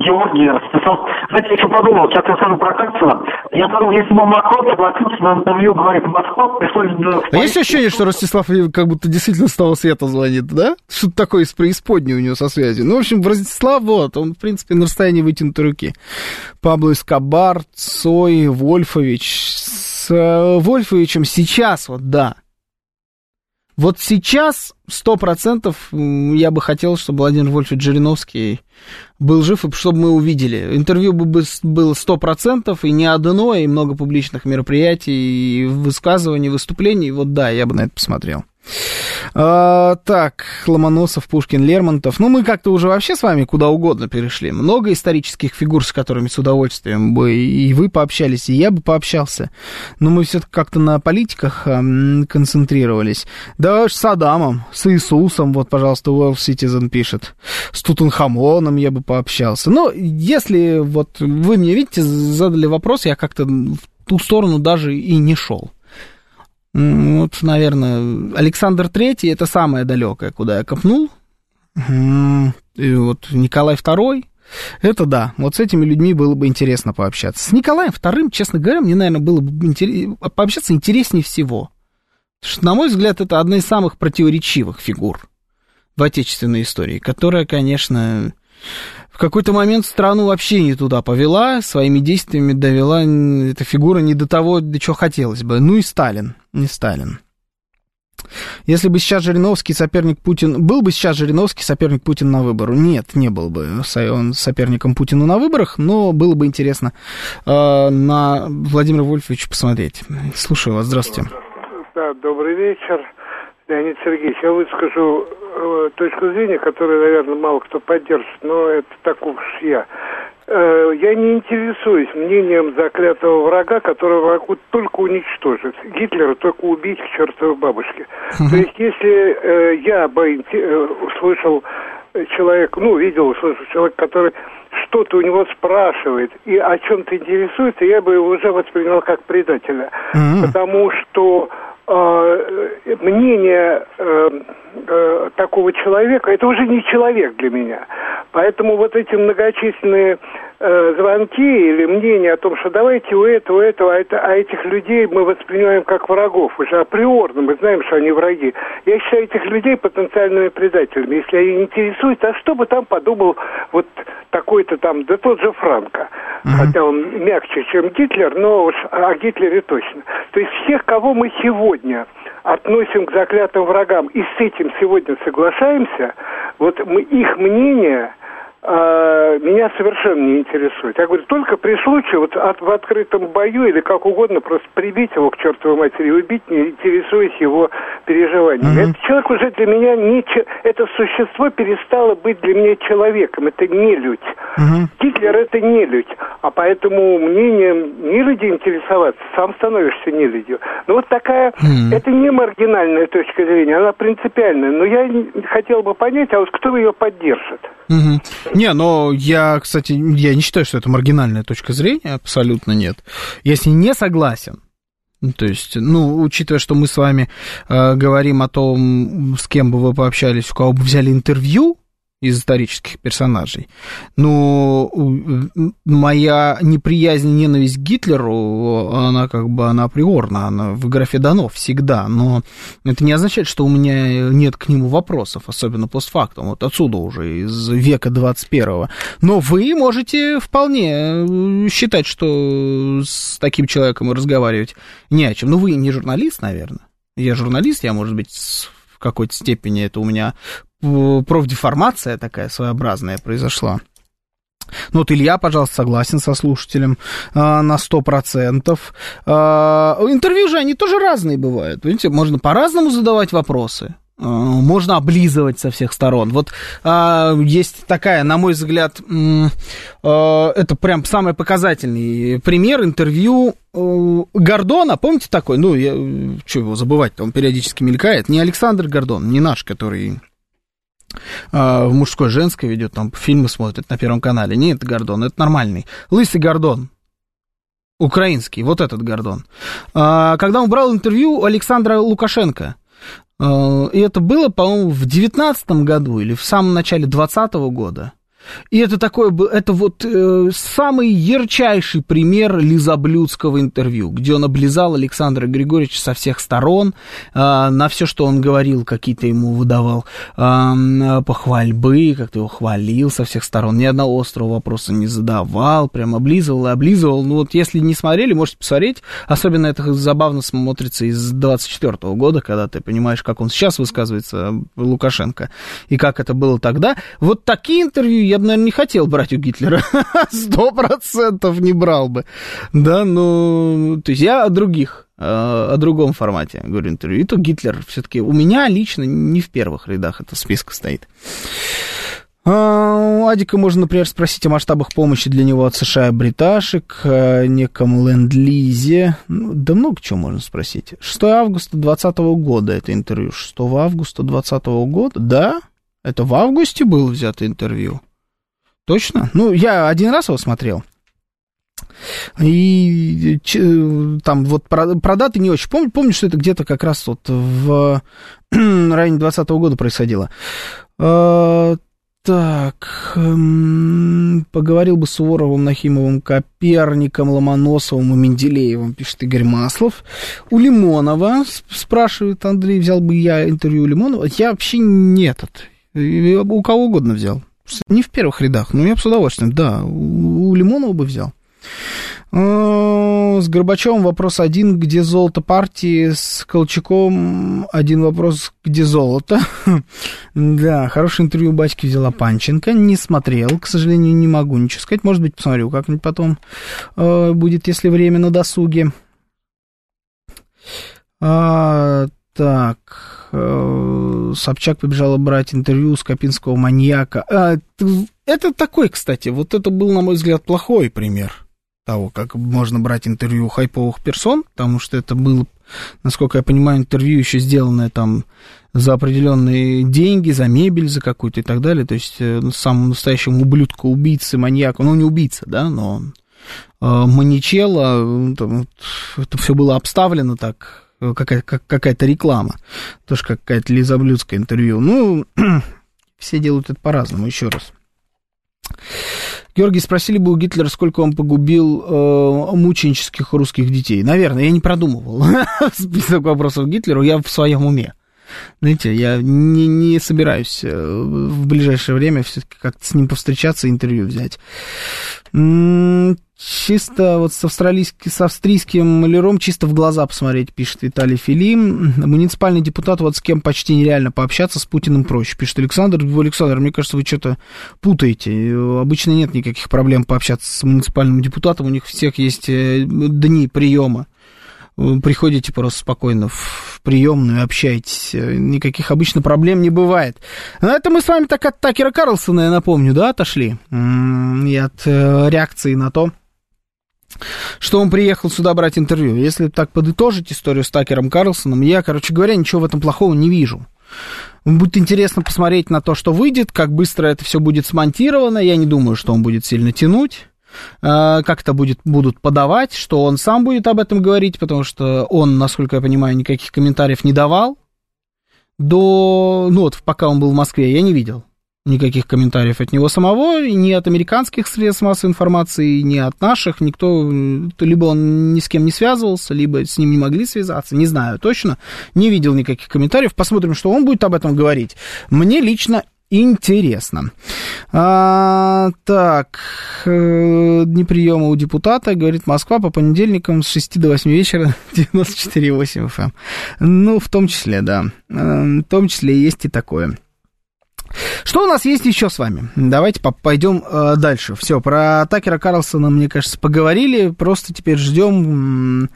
Георгий Ростислав. Знаете, я еще подумал, сейчас я скажу про Кальцева. Я подумал, если бы Макрон согласился на интервью, говорит, Москва, пришлось бы... А есть ощущение, что Ростислав как будто действительно с того света звонит, да? Что-то такое из преисподней у него со связью. Ну, в общем, Ростислав, вот, он, в принципе, на расстоянии вытянутой руки. Пабло Эскобар, Цой, Вольфович. С э, Вольфовичем сейчас, вот, да, вот сейчас сто процентов я бы хотел, чтобы Владимир Вольфович Жириновский был жив, и чтобы мы увидели. Интервью бы было сто процентов, и не одно, и много публичных мероприятий, и высказываний, выступлений. Вот да, я бы на это посмотрел. А, так, Ломоносов, Пушкин, Лермонтов. Ну, мы как-то уже вообще с вами куда угодно перешли. Много исторических фигур, с которыми с удовольствием бы и вы пообщались, и я бы пообщался. Но мы все-таки как-то на политиках концентрировались. Да, с Саддамом, с Иисусом, вот, пожалуйста, World Citizen пишет. С Тутанхамоном я бы пообщался. Но если вот вы мне, видите, задали вопрос, я как-то в ту сторону даже и не шел. Вот, наверное, Александр Третий это самое далекое, куда я копнул. И вот Николай Второй, это да, вот с этими людьми было бы интересно пообщаться. С Николаем Вторым, честно говоря, мне, наверное, было бы интерес... пообщаться интереснее всего. Потому что, на мой взгляд, это одна из самых противоречивых фигур в отечественной истории, которая, конечно, в какой-то момент страну вообще не туда повела, своими действиями довела эта фигура не до того, до чего хотелось бы. Ну и Сталин, не Сталин. Если бы сейчас Жириновский соперник Путин... Был бы сейчас Жириновский соперник Путина на выборах? Нет, не был бы он соперником Путина на выборах, но было бы интересно э, на Владимира Вольфовича посмотреть. Слушаю вас, здравствуйте. Да, добрый вечер. Леонид Сергеевич, я выскажу э, точку зрения, которую, наверное, мало кто поддержит, но это таков уж я. Э, я не интересуюсь мнением заклятого врага, который врагу только уничтожит. Гитлера только убить к чертовой бабушке. То есть, если э, я бы э, услышал человек, ну, видел, услышал человек, который что-то у него спрашивает и о чем-то интересуется, я бы его уже воспринял как предателя. Mm-hmm. Потому что мнение э, э, такого человека, это уже не человек для меня. Поэтому вот эти многочисленные э, звонки или мнения о том, что давайте у этого, у этого, а, это, а этих людей мы воспринимаем как врагов, уже априорно, мы знаем, что они враги. Я считаю этих людей потенциальными предателями. Если они интересуют, а что бы там подумал вот такой-то там, да тот же Франко, mm-hmm. хотя он мягче, чем Гитлер, но уж о Гитлере точно. То есть всех, кого мы сегодня относим к заклятым врагам и с этим сегодня соглашаемся, вот мы, их мнение меня совершенно не интересует. Я говорю, только при случае, вот от, в открытом бою или как угодно, просто прибить его к чертовой матери и убить, не интересуясь его переживаниями. Mm-hmm. Этот человек уже для меня не... Это существо перестало быть для меня человеком. Это не людь. Mm-hmm. Гитлер это не людь. А поэтому мнением нелюди интересоваться, сам становишься нелюдью. Ну вот такая, mm-hmm. это не маргинальная точка зрения, она принципиальная. Но я хотел бы понять, а вот кто ее поддержит? Mm-hmm. Не, но я, кстати, я не считаю, что это маргинальная точка зрения, абсолютно нет. Я с ней не согласен. То есть, ну, учитывая, что мы с вами э, говорим о том, с кем бы вы пообщались, у кого бы взяли интервью, из исторических персонажей. Но моя неприязнь, ненависть к Гитлеру, она как бы она априорна, она в графе дано всегда, но это не означает, что у меня нет к нему вопросов, особенно постфактум, вот отсюда уже, из века 21 Но вы можете вполне считать, что с таким человеком разговаривать не о чем. Ну, вы не журналист, наверное. Я журналист, я, может быть, в какой-то степени это у меня профдеформация такая своеобразная произошла. Ну вот Илья, пожалуйста, согласен со слушателем э, на 100%. Э, интервью же, они тоже разные бывают. Видите, можно по-разному задавать вопросы. Э, можно облизывать со всех сторон. Вот э, есть такая, на мой взгляд, э, это прям самый показательный пример интервью э, Гордона. Помните такой? Ну, я, что его забывать, он периодически мелькает. Не Александр Гордон, не наш, который а, в мужской женской ведет, там фильмы смотрит на Первом канале. Нет, Гордон, это нормальный. Лысый Гордон. Украинский, вот этот Гордон. А, когда он брал интервью Александра Лукашенко, а, и это было, по-моему, в 19 году или в самом начале 20 года, и это такое, это вот э, самый ярчайший пример лизоблюдского интервью, где он облизал Александра Григорьевича со всех сторон, э, на все, что он говорил, какие-то ему выдавал э, похвальбы, как-то его хвалил со всех сторон, ни одного острого вопроса не задавал, прям облизывал и облизывал. Ну вот если не смотрели, можете посмотреть, особенно это забавно смотрится из 24 -го года, когда ты понимаешь, как он сейчас высказывается, Лукашенко, и как это было тогда. Вот такие интервью я бы, наверное, не хотел брать у Гитлера. Сто процентов не брал бы. Да, ну, то есть я о других, э, о другом формате говорю интервью. И то Гитлер все-таки у меня лично не в первых рядах это списка стоит. А, у Адика можно, например, спросить о масштабах помощи для него от США и бриташек, о неком ленд-лизе. Ну, да много чего можно спросить. 6 августа 2020 года это интервью. 6 августа 2020 года, да? Это в августе было взято интервью. Точно? Ну, я один раз его смотрел. И там вот про, даты не очень помню. Помню, что это где-то как раз вот в районе 2020 года происходило. А, так, эм, поговорил бы с Суворовым, Нахимовым, Коперником, Ломоносовым и Менделеевым, пишет Игорь Маслов. У Лимонова, спрашивает Андрей, взял бы я интервью у Лимонова. Я вообще не этот. У кого угодно взял. Не в первых рядах, но я бы с удовольствием, да, у, Лимонова бы взял. С Горбачевым вопрос один, где золото партии, с Колчаком один вопрос, где золото. да, хорошее интервью батьки взяла Панченко, не смотрел, к сожалению, не могу ничего сказать, может быть, посмотрю как-нибудь потом, э, будет, если время на досуге. А, так, Э, Собчак побежала брать интервью с Копинского маньяка. А, это такой, кстати, вот это был, на мой взгляд, плохой пример того, как можно брать интервью хайповых персон, потому что это было, насколько я понимаю, интервью еще сделанное там за определенные деньги, за мебель, за какую-то и так далее. То есть э, самому настоящему ублюдку, убийце, маньяку, ну не убийца, да, но э, маничела, это все было обставлено так Э, какая-то, какая-то реклама, тоже какая-то лизоблюдское интервью. Ну, все делают это по-разному, еще раз. Георгий, спросили бы у Гитлера, сколько он погубил э, мученических русских детей. Наверное, я не продумывал список вопросов Гитлеру, я в своем уме. Знаете, я не, не собираюсь э, в ближайшее время все-таки как-то с ним повстречаться, интервью взять. Чисто вот с, австралийским, с австрийским маляром чисто в глаза посмотреть, пишет Виталий Филим. Муниципальный депутат, вот с кем почти нереально пообщаться, с Путиным проще, пишет Александр. Александр, мне кажется, вы что-то путаете. Обычно нет никаких проблем пообщаться с муниципальным депутатом, у них всех есть э, дни приема приходите просто спокойно в приемную, общайтесь. Никаких обычно проблем не бывает. На это мы с вами так от Такера Карлсона, я напомню, да, отошли? И от э, реакции на то, что он приехал сюда брать интервью. Если так подытожить историю с Такером Карлсоном, я, короче говоря, ничего в этом плохого не вижу. Будет интересно посмотреть на то, что выйдет, как быстро это все будет смонтировано. Я не думаю, что он будет сильно тянуть э, как это будет, будут подавать, что он сам будет об этом говорить, потому что он, насколько я понимаю, никаких комментариев не давал до, ну вот, пока он был в Москве, я не видел никаких комментариев от него самого, ни от американских средств массовой информации, ни от наших, никто, либо он ни с кем не связывался, либо с ним не могли связаться, не знаю точно, не видел никаких комментариев, посмотрим, что он будет об этом говорить. Мне лично интересно. А, так, э, дни приема у депутата, говорит Москва, по понедельникам с 6 до 8 вечера 94,8 FM. Ну, в том числе, да. Э, в том числе есть и такое. Что у нас есть еще с вами? Давайте пойдем э, дальше. Все, про Такера Карлсона, мне кажется, поговорили. Просто теперь ждем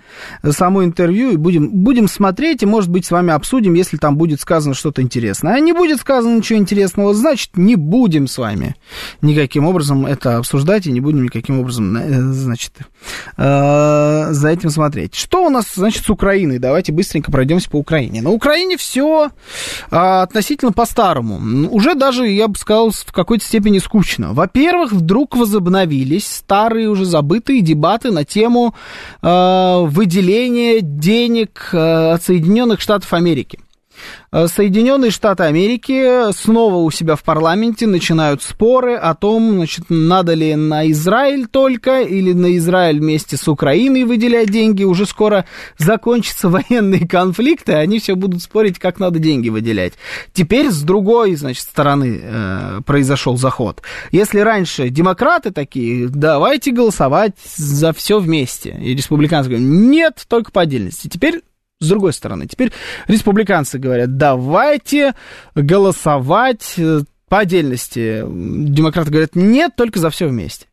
э, само интервью и будем, будем смотреть, и, может быть, с вами обсудим, если там будет сказано что-то интересное. А не будет сказано ничего интересного, значит, не будем с вами никаким образом это обсуждать и не будем никаким образом, э, значит, э, за этим смотреть. Что у нас, значит, с Украиной? Давайте быстренько пройдемся по Украине. На Украине все э, относительно по-старому уже даже, я бы сказал, в какой-то степени скучно. Во-первых, вдруг возобновились старые уже забытые дебаты на тему э, выделения денег э, от Соединенных Штатов Америки. Э, Соединенные Штаты Америки снова у себя в парламенте начинают споры о том, значит, надо ли на Израиль только или на Израиль вместе с Украиной выделять деньги. Уже скоро закончатся военные конфликты, они все будут спорить, как надо деньги выделять. Теперь с другой, значит, стороны э, произошел заход. Если раньше демократы такие, давайте голосовать за все вместе, и республиканцы говорят, нет, только по отдельности. Теперь с другой стороны, теперь республиканцы говорят, давайте голосовать э, по отдельности. Демократы говорят, нет, только за все вместе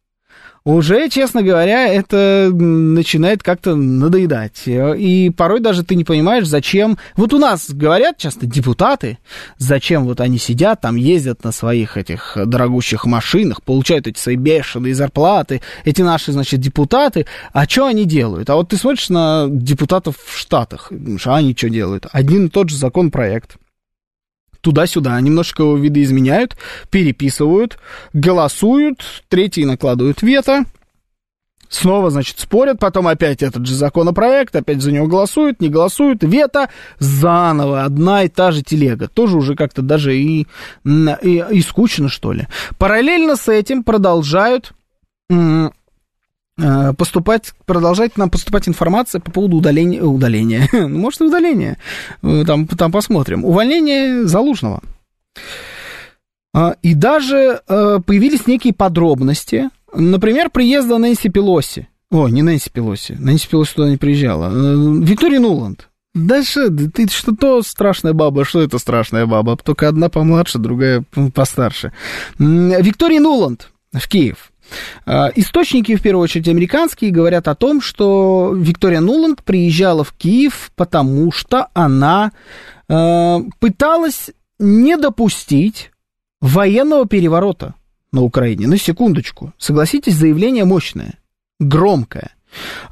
уже, честно говоря, это начинает как-то надоедать. И порой даже ты не понимаешь, зачем... Вот у нас говорят часто депутаты, зачем вот они сидят, там ездят на своих этих дорогущих машинах, получают эти свои бешеные зарплаты, эти наши, значит, депутаты, а что они делают? А вот ты смотришь на депутатов в Штатах, а они что делают? Один и тот же законопроект туда-сюда, немножко его видоизменяют, переписывают, голосуют, третьи накладывают вето, снова, значит, спорят, потом опять этот же законопроект, опять за него голосуют, не голосуют, вето, заново, одна и та же телега. Тоже уже как-то даже и, и, и скучно, что ли. Параллельно с этим продолжают поступать, продолжать нам поступать информация по поводу удаления, удаления, ну, может, и удаления, э, там, там посмотрим, увольнения Залужного. А, и даже э, появились некие подробности, например, приезда Нэнси Пелоси. О, не Нэнси Пелоси, Нэнси Пелоси туда не приезжала. Виктория Нуланд. Дальше, ты что то страшная баба, что это страшная баба? Только одна помладше, другая постарше. Виктория Нуланд в Киев. А, источники, в первую очередь американские, говорят о том, что Виктория Нуланд приезжала в Киев, потому что она э, пыталась не допустить военного переворота на Украине. На секундочку. Согласитесь, заявление мощное, громкое.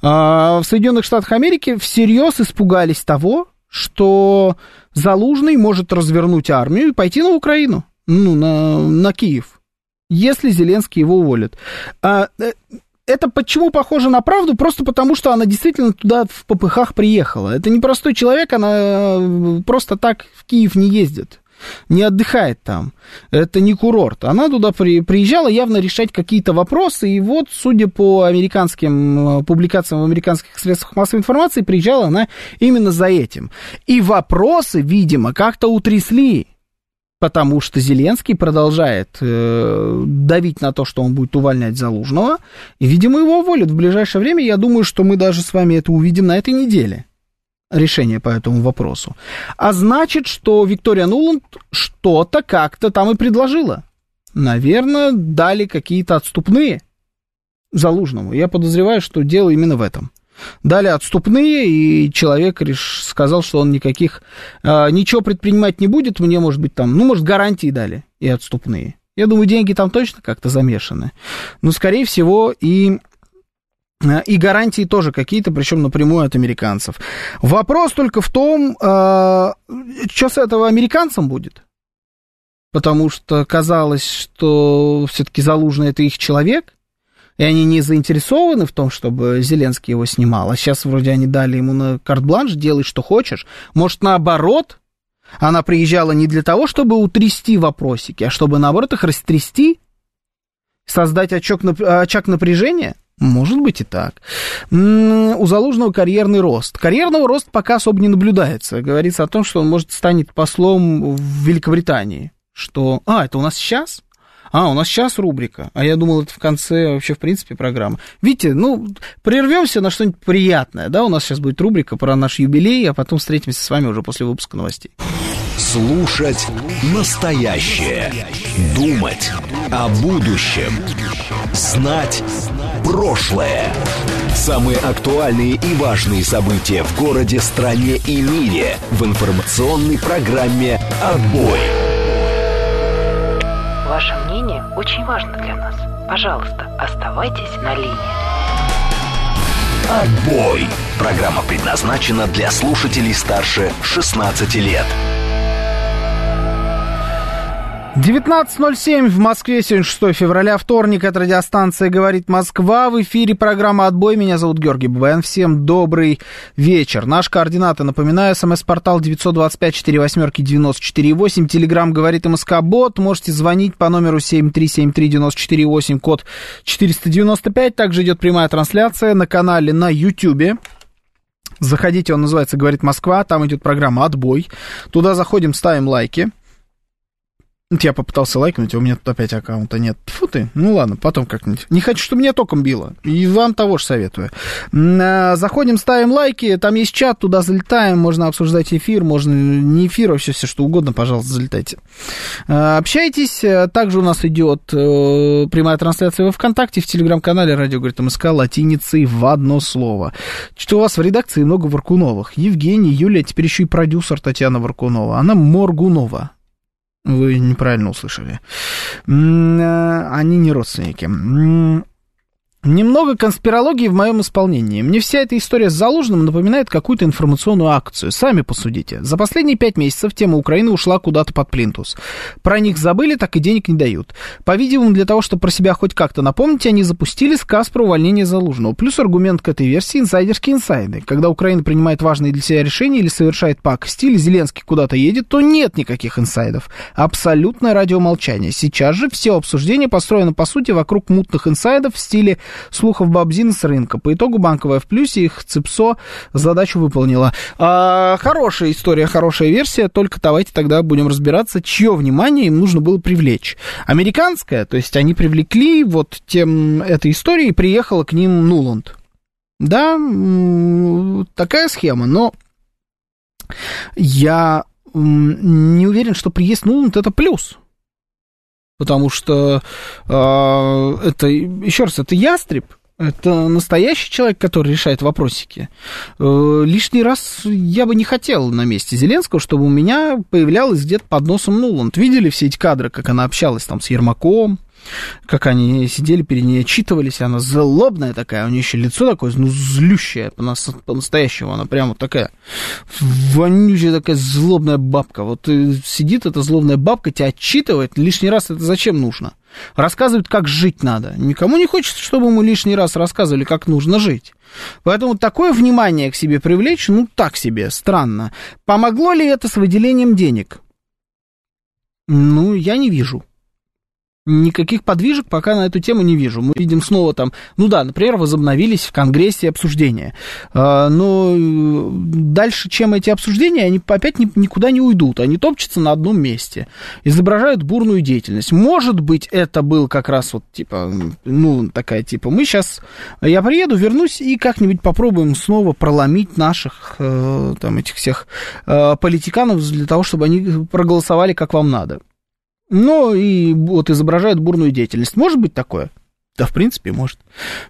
А в Соединенных Штатах Америки всерьез испугались того, что Залужный может развернуть армию и пойти на Украину, ну, на, на Киев если Зеленский его уволит. А, э, это почему похоже на правду? Просто потому, что она действительно туда в попыхах приехала. Это не простой человек, она э, просто так в Киев не ездит не отдыхает там. Это не курорт. Она туда при, приезжала явно решать какие-то вопросы, и вот, судя по американским э, публикациям в американских средствах массовой информации, приезжала она именно за этим. И вопросы, видимо, как-то утрясли потому что Зеленский продолжает э, давить на то, что он будет увольнять Залужного, и, видимо, его уволят в ближайшее время. Я думаю, что мы даже с вами это увидим на этой неделе. Решение по этому вопросу. А значит, что Виктория Нуланд что-то как-то там и предложила. Наверное, дали какие-то отступные Залужному. Я подозреваю, что дело именно в этом дали отступные, и человек реш... сказал, что он никаких, э, ничего предпринимать не будет, мне, может быть, там, ну, может, гарантии дали и отступные. Я думаю, деньги там точно как-то замешаны. Но, скорее всего, и Э, и гарантии тоже какие-то, причем напрямую от американцев. Вопрос только в том, э, что с этого американцам будет. Потому что казалось, что все-таки Залужный это их человек, и они не заинтересованы в том, чтобы Зеленский его снимал. А сейчас вроде они дали ему на карт-бланш, делай, что хочешь. Может, наоборот, она приезжала не для того, чтобы утрясти вопросики, а чтобы, наоборот, их растрясти, создать очаг, очаг напряжения – может быть и так. У Залужного карьерный рост. Карьерного роста пока особо не наблюдается. Говорится о том, что он может станет послом в Великобритании. Что... А, это у нас сейчас? А, у нас сейчас рубрика. А я думал, это в конце вообще, в принципе, программы. Видите, ну, прервемся на что-нибудь приятное, да? У нас сейчас будет рубрика про наш юбилей, а потом встретимся с вами уже после выпуска новостей. Слушать настоящее. Думать о будущем. Знать прошлое. Самые актуальные и важные события в городе, стране и мире в информационной программе «Отбой». Мнение очень важно для нас. Пожалуйста, оставайтесь на линии. Отбой. Программа предназначена для слушателей старше 16 лет. 19.07 в Москве, сегодня 6 февраля, вторник, это радиостанция «Говорит Москва», в эфире программа «Отбой», меня зовут Георгий Бабаян, всем добрый вечер. Наши координаты, напоминаю, смс-портал 925-48-94-8, телеграмм «Говорит МСК Бот», можете звонить по номеру 7373948, код 495, также идет прямая трансляция на канале на YouTube. Заходите, он называется «Говорит Москва», там идет программа «Отбой», туда заходим, ставим лайки – я попытался лайкнуть, а у меня тут опять аккаунта нет. Фу ты, ну ладно, потом как-нибудь. Не хочу, чтобы меня током било. И вам того же советую. А, заходим, ставим лайки, там есть чат, туда залетаем, можно обсуждать эфир, можно не эфир, вообще все что угодно, пожалуйста, залетайте. А, общайтесь, также у нас идет э, прямая трансляция во ВКонтакте, в Телеграм-канале Радио говорит МСК латиницей в одно слово. Что у вас в редакции много Варкуновых. Евгений, Юлия, теперь еще и продюсер Татьяна Варкунова. Она Моргунова. Вы неправильно услышали. Э, они не родственники. Немного конспирологии в моем исполнении. Мне вся эта история с Залужным напоминает какую-то информационную акцию. Сами посудите. За последние пять месяцев тема Украины ушла куда-то под плинтус. Про них забыли, так и денег не дают. По-видимому, для того, чтобы про себя хоть как-то напомнить, они запустили сказ про увольнение Залужного. Плюс аргумент к этой версии инсайдерские инсайды. Когда Украина принимает важные для себя решения или совершает пакости, или Зеленский куда-то едет, то нет никаких инсайдов. Абсолютное радиомолчание. Сейчас же все обсуждение построено, по сути, вокруг мутных инсайдов в стиле слухов Бабзин с рынка. По итогу банковая в плюсе, их ЦИПСО задачу выполнила. А, хорошая история, хорошая версия, только давайте тогда будем разбираться, чье внимание им нужно было привлечь. Американское, то есть они привлекли вот тем этой истории, и приехала к ним Нуланд. Да, такая схема, но я не уверен, что приезд Нуланд это плюс. Потому что э, это, еще раз, это ястреб, это настоящий человек, который решает вопросики. Э, лишний раз я бы не хотел на месте Зеленского, чтобы у меня появлялась где-то под носом Нуланд. Видели все эти кадры, как она общалась там с Ермаком, как они сидели перед ней, отчитывались, она злобная такая, у нее еще лицо такое, ну, злющее, по-настоящему, она прямо такая вонючая такая злобная бабка. Вот сидит эта злобная бабка, тебя отчитывает, лишний раз это зачем нужно? Рассказывает, как жить надо. Никому не хочется, чтобы ему лишний раз рассказывали, как нужно жить. Поэтому такое внимание к себе привлечь, ну, так себе, странно. Помогло ли это с выделением денег? Ну, я не вижу никаких подвижек пока на эту тему не вижу. Мы видим снова там, ну да, например, возобновились в Конгрессе обсуждения. А, но э, дальше, чем эти обсуждения, они опять никуда не уйдут. Они топчутся на одном месте, изображают бурную деятельность. Может быть, это был как раз вот типа, ну, такая типа, мы сейчас, я приеду, вернусь и как-нибудь попробуем снова проломить наших э, там этих всех э, политиканов для того, чтобы они проголосовали как вам надо. Ну, и вот изображают бурную деятельность. Может быть такое? Да, в принципе, может.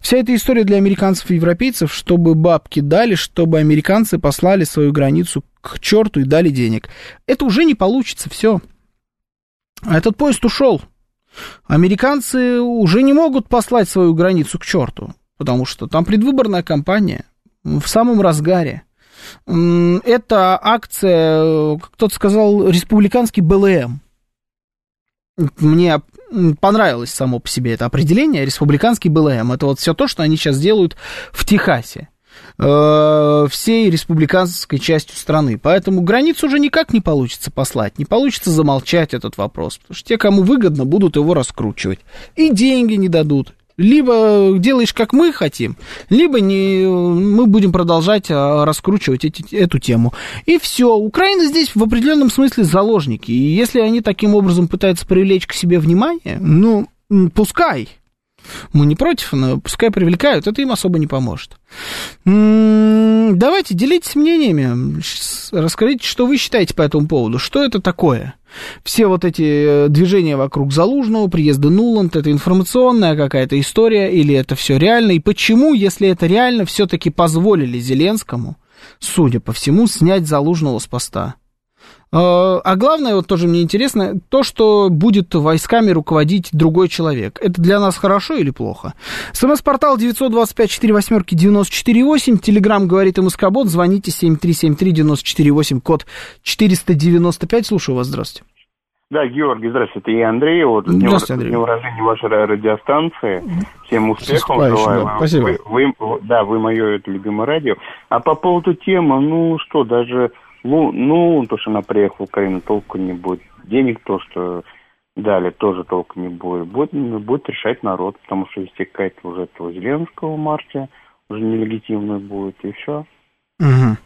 Вся эта история для американцев и европейцев, чтобы бабки дали, чтобы американцы послали свою границу к черту и дали денег. Это уже не получится, все. Этот поезд ушел. Американцы уже не могут послать свою границу к черту. потому что там предвыборная кампания в самом разгаре. Это акция, как кто-то сказал, республиканский БЛМ. Мне понравилось само по себе это определение, республиканский БЛМ. Это вот все то, что они сейчас делают в Техасе э, всей республиканской частью страны. Поэтому границу уже никак не получится послать, не получится замолчать этот вопрос. Потому что те, кому выгодно, будут его раскручивать. И деньги не дадут. Либо делаешь, как мы хотим, либо не, мы будем продолжать а, раскручивать эти, эту тему. И все. Украина здесь в определенном смысле заложники. И если они таким образом пытаются привлечь к себе внимание, ну, пускай. Мы не против, но пускай привлекают, это им особо не поможет. Давайте, делитесь мнениями, расскажите, что вы считаете по этому поводу, что это такое? Все вот эти э, движения вокруг Залужного, приезда Нуланд, это информационная какая-то история или это все реально? И почему, если это реально, все-таки позволили Зеленскому, судя по всему, снять Залужного с поста? Э, а главное, вот тоже мне интересно, то, что будет войсками руководить другой человек. Это для нас хорошо или плохо? СМС-портал 925-48-94-8, Телеграмм говорит МСК-бот, звоните 7373-94-8, код 495. Слушаю вас, здравствуйте. Да, Георгий, здравствуйте, я Андрей. Вот, здравствуйте, Андрей. Днем рождения вашей радиостанции. Всем успехов желаю. Да, спасибо. Вы, вы, да, вы мое это любимое радио. А по поводу темы, ну что, даже ну, ну, то, что она приехала в Украину, толку не будет. Денег то, что дали, тоже толку не будет. Будет, будет решать народ, потому что истекает уже этого Зеленского в марте, уже нелегитимный будет, и все. Угу.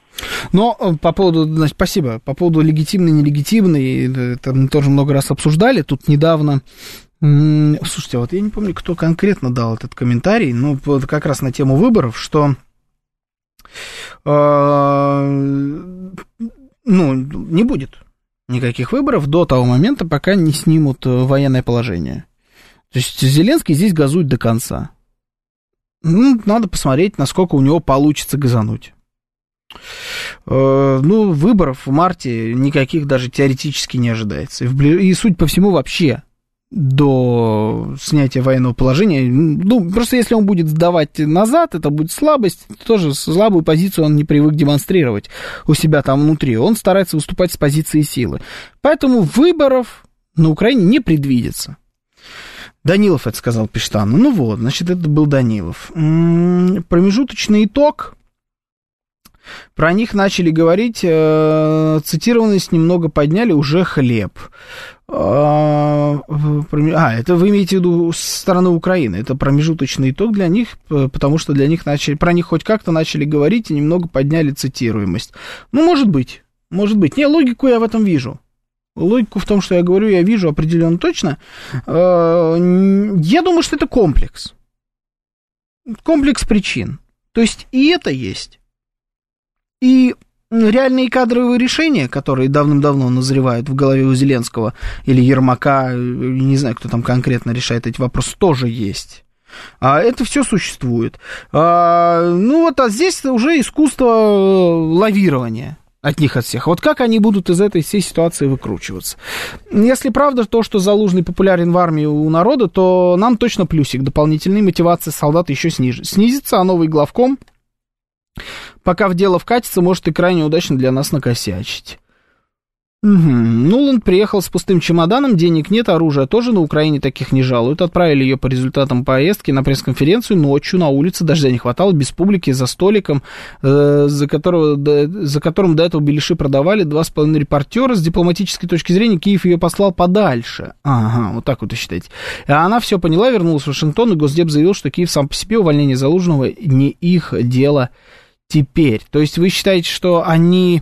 Но э, по поводу, значит, спасибо, по поводу легитимный, нелегитимный, это мы тоже много раз обсуждали, тут недавно Слушайте, а вот я не помню, кто конкретно дал этот комментарий, но вот как раз на тему выборов, что ну, не будет никаких выборов до того момента, пока не снимут э, военное положение. То есть Зеленский здесь газует до конца. Ну, надо посмотреть, насколько у него получится газануть. Э, ну, выборов в марте никаких даже теоретически не ожидается. И, суть по всему, вообще до снятия военного положения. Ну, просто если он будет сдавать назад, это будет слабость. Тоже слабую позицию он не привык демонстрировать у себя там внутри. Он старается выступать с позиции силы. Поэтому выборов на Украине не предвидится. Данилов это сказал Пиштану. Ну вот, значит, это был Данилов. Промежуточный итог про них начали говорить, э, цитированность немного подняли, уже хлеб. А, а, это вы имеете в виду со стороны Украины. Это промежуточный итог для них, потому что для них начали, про них хоть как-то начали говорить и немного подняли цитируемость. Ну, может быть, может быть. Не, логику я в этом вижу. Логику в том, что я говорю, я вижу определенно точно. А, я думаю, что это комплекс. Комплекс причин. То есть и это есть. И реальные кадровые решения, которые давным-давно назревают в голове у Зеленского или Ермака, не знаю, кто там конкретно решает эти вопросы, тоже есть. А это все существует. А, ну вот, а здесь уже искусство лавирования от них от всех. Вот как они будут из этой всей ситуации выкручиваться? Если правда то, что Залужный популярен в армии у народа, то нам точно плюсик. Дополнительная мотивация солдат еще. Снизится, а новый главком пока в дело вкатится, может и крайне удачно для нас накосячить. Угу. Нуланд приехал с пустым чемоданом, денег нет, оружия тоже на Украине таких не жалуют. Отправили ее по результатам поездки на пресс-конференцию ночью на улице, дождя не хватало, без публики, за столиком, э, за, которого, да, за которым до этого беляши продавали два с половиной репортера. С дипломатической точки зрения Киев ее послал подальше. Ага, вот так вот и считаете. А она все поняла, вернулась в Вашингтон, и Госдеп заявил, что Киев сам по себе увольнение Залужного не их дело теперь. То есть вы считаете, что они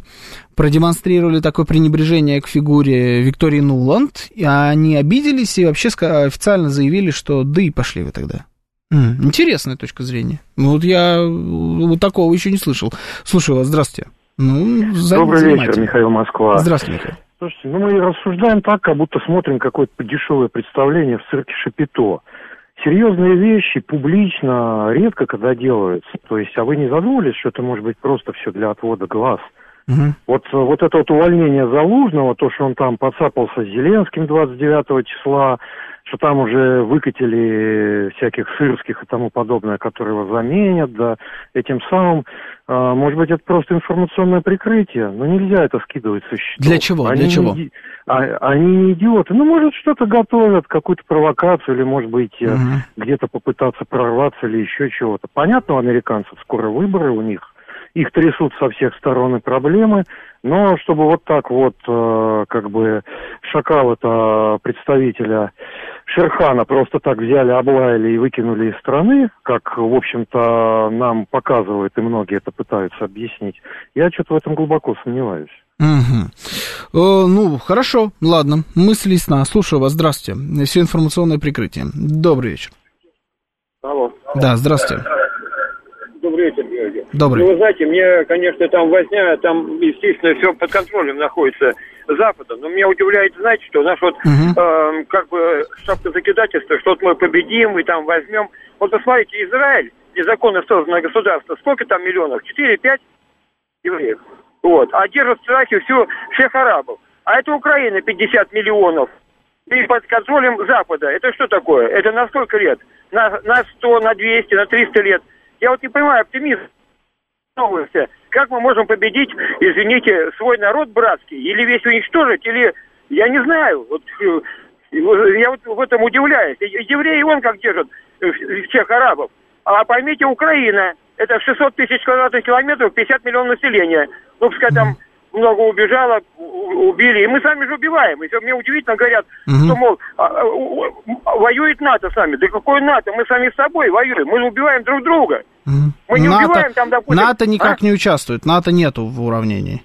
продемонстрировали такое пренебрежение к фигуре Виктории Нуланд, и они обиделись и вообще официально заявили, что да и пошли вы тогда. М, интересная точка зрения. Ну, вот я вот такого еще не слышал. Слушаю вас, здравствуйте. Ну, Добрый вечер, Михаил Москва. Здравствуйте, Михаил. Слушайте, ну мы рассуждаем так, как будто смотрим какое-то дешевое представление в цирке Шапито серьезные вещи публично редко когда делаются. То есть, а вы не задумывались, что это может быть просто все для отвода глаз Угу. Вот, вот это вот увольнение Залужного, то, что он там подцапался с Зеленским 29 числа, что там уже выкатили всяких сырских и тому подобное, которые его заменят, да, этим самым, а, может быть, это просто информационное прикрытие, но нельзя это скидывать со счетов. Для чего? Они Для чего? Не, а, они не идиоты. Ну, может, что-то готовят, какую-то провокацию, или, может быть, угу. где-то попытаться прорваться, или еще чего-то. Понятно, у американцев скоро выборы у них, их трясут со всех сторон и проблемы, но чтобы вот так вот, э, как бы, шакал это представителя Шерхана просто так взяли, облаяли и выкинули из страны, как, в общем-то, нам показывают, и многие это пытаются объяснить, я что-то в этом глубоко сомневаюсь. Угу. О, ну, хорошо, ладно, мысль ясна. Слушаю вас, здравствуйте. Все информационное прикрытие. Добрый вечер. Алло. Да, здравствуйте. Добрый вечер. Добрый. Ну, вы знаете, мне, конечно, там возня, там, естественно, все под контролем находится Запада. Но меня удивляет, знаете, что наш вот, Мгм. э, как бы, шапка закидательства, что вот мы победим и там возьмем. Вот посмотрите, Израиль, незаконно созданное государство, сколько там миллионов? Четыре-пять евреев. Вот. А держат в страхе всю, всех арабов. А это Украина 50 миллионов. И под контролем Запада. Это что такое? Это на сколько лет? На, на 100, на 200, на 300 лет. Я вот не понимаю, оптимизм новости. Как мы можем победить, извините, свой народ братский? Или весь уничтожить, или... Я не знаю. Вот, э, я вот в этом удивляюсь. Евреи он как держат э, всех арабов. А поймите, Украина, это 600 тысяч квадратных километров, 50 миллионов населения. Ну, пускай там много убежало, убили. И мы сами же убиваем. И всё, мне удивительно говорят, Мгм. что, мол, а, а, воюет НАТО с нами. Да какое НАТО? Мы сами с собой воюем. Мы убиваем друг друга. Мы не НАТО, убиваем там, допустим... НАТО никак а? не участвует, НАТО нету в уравнении.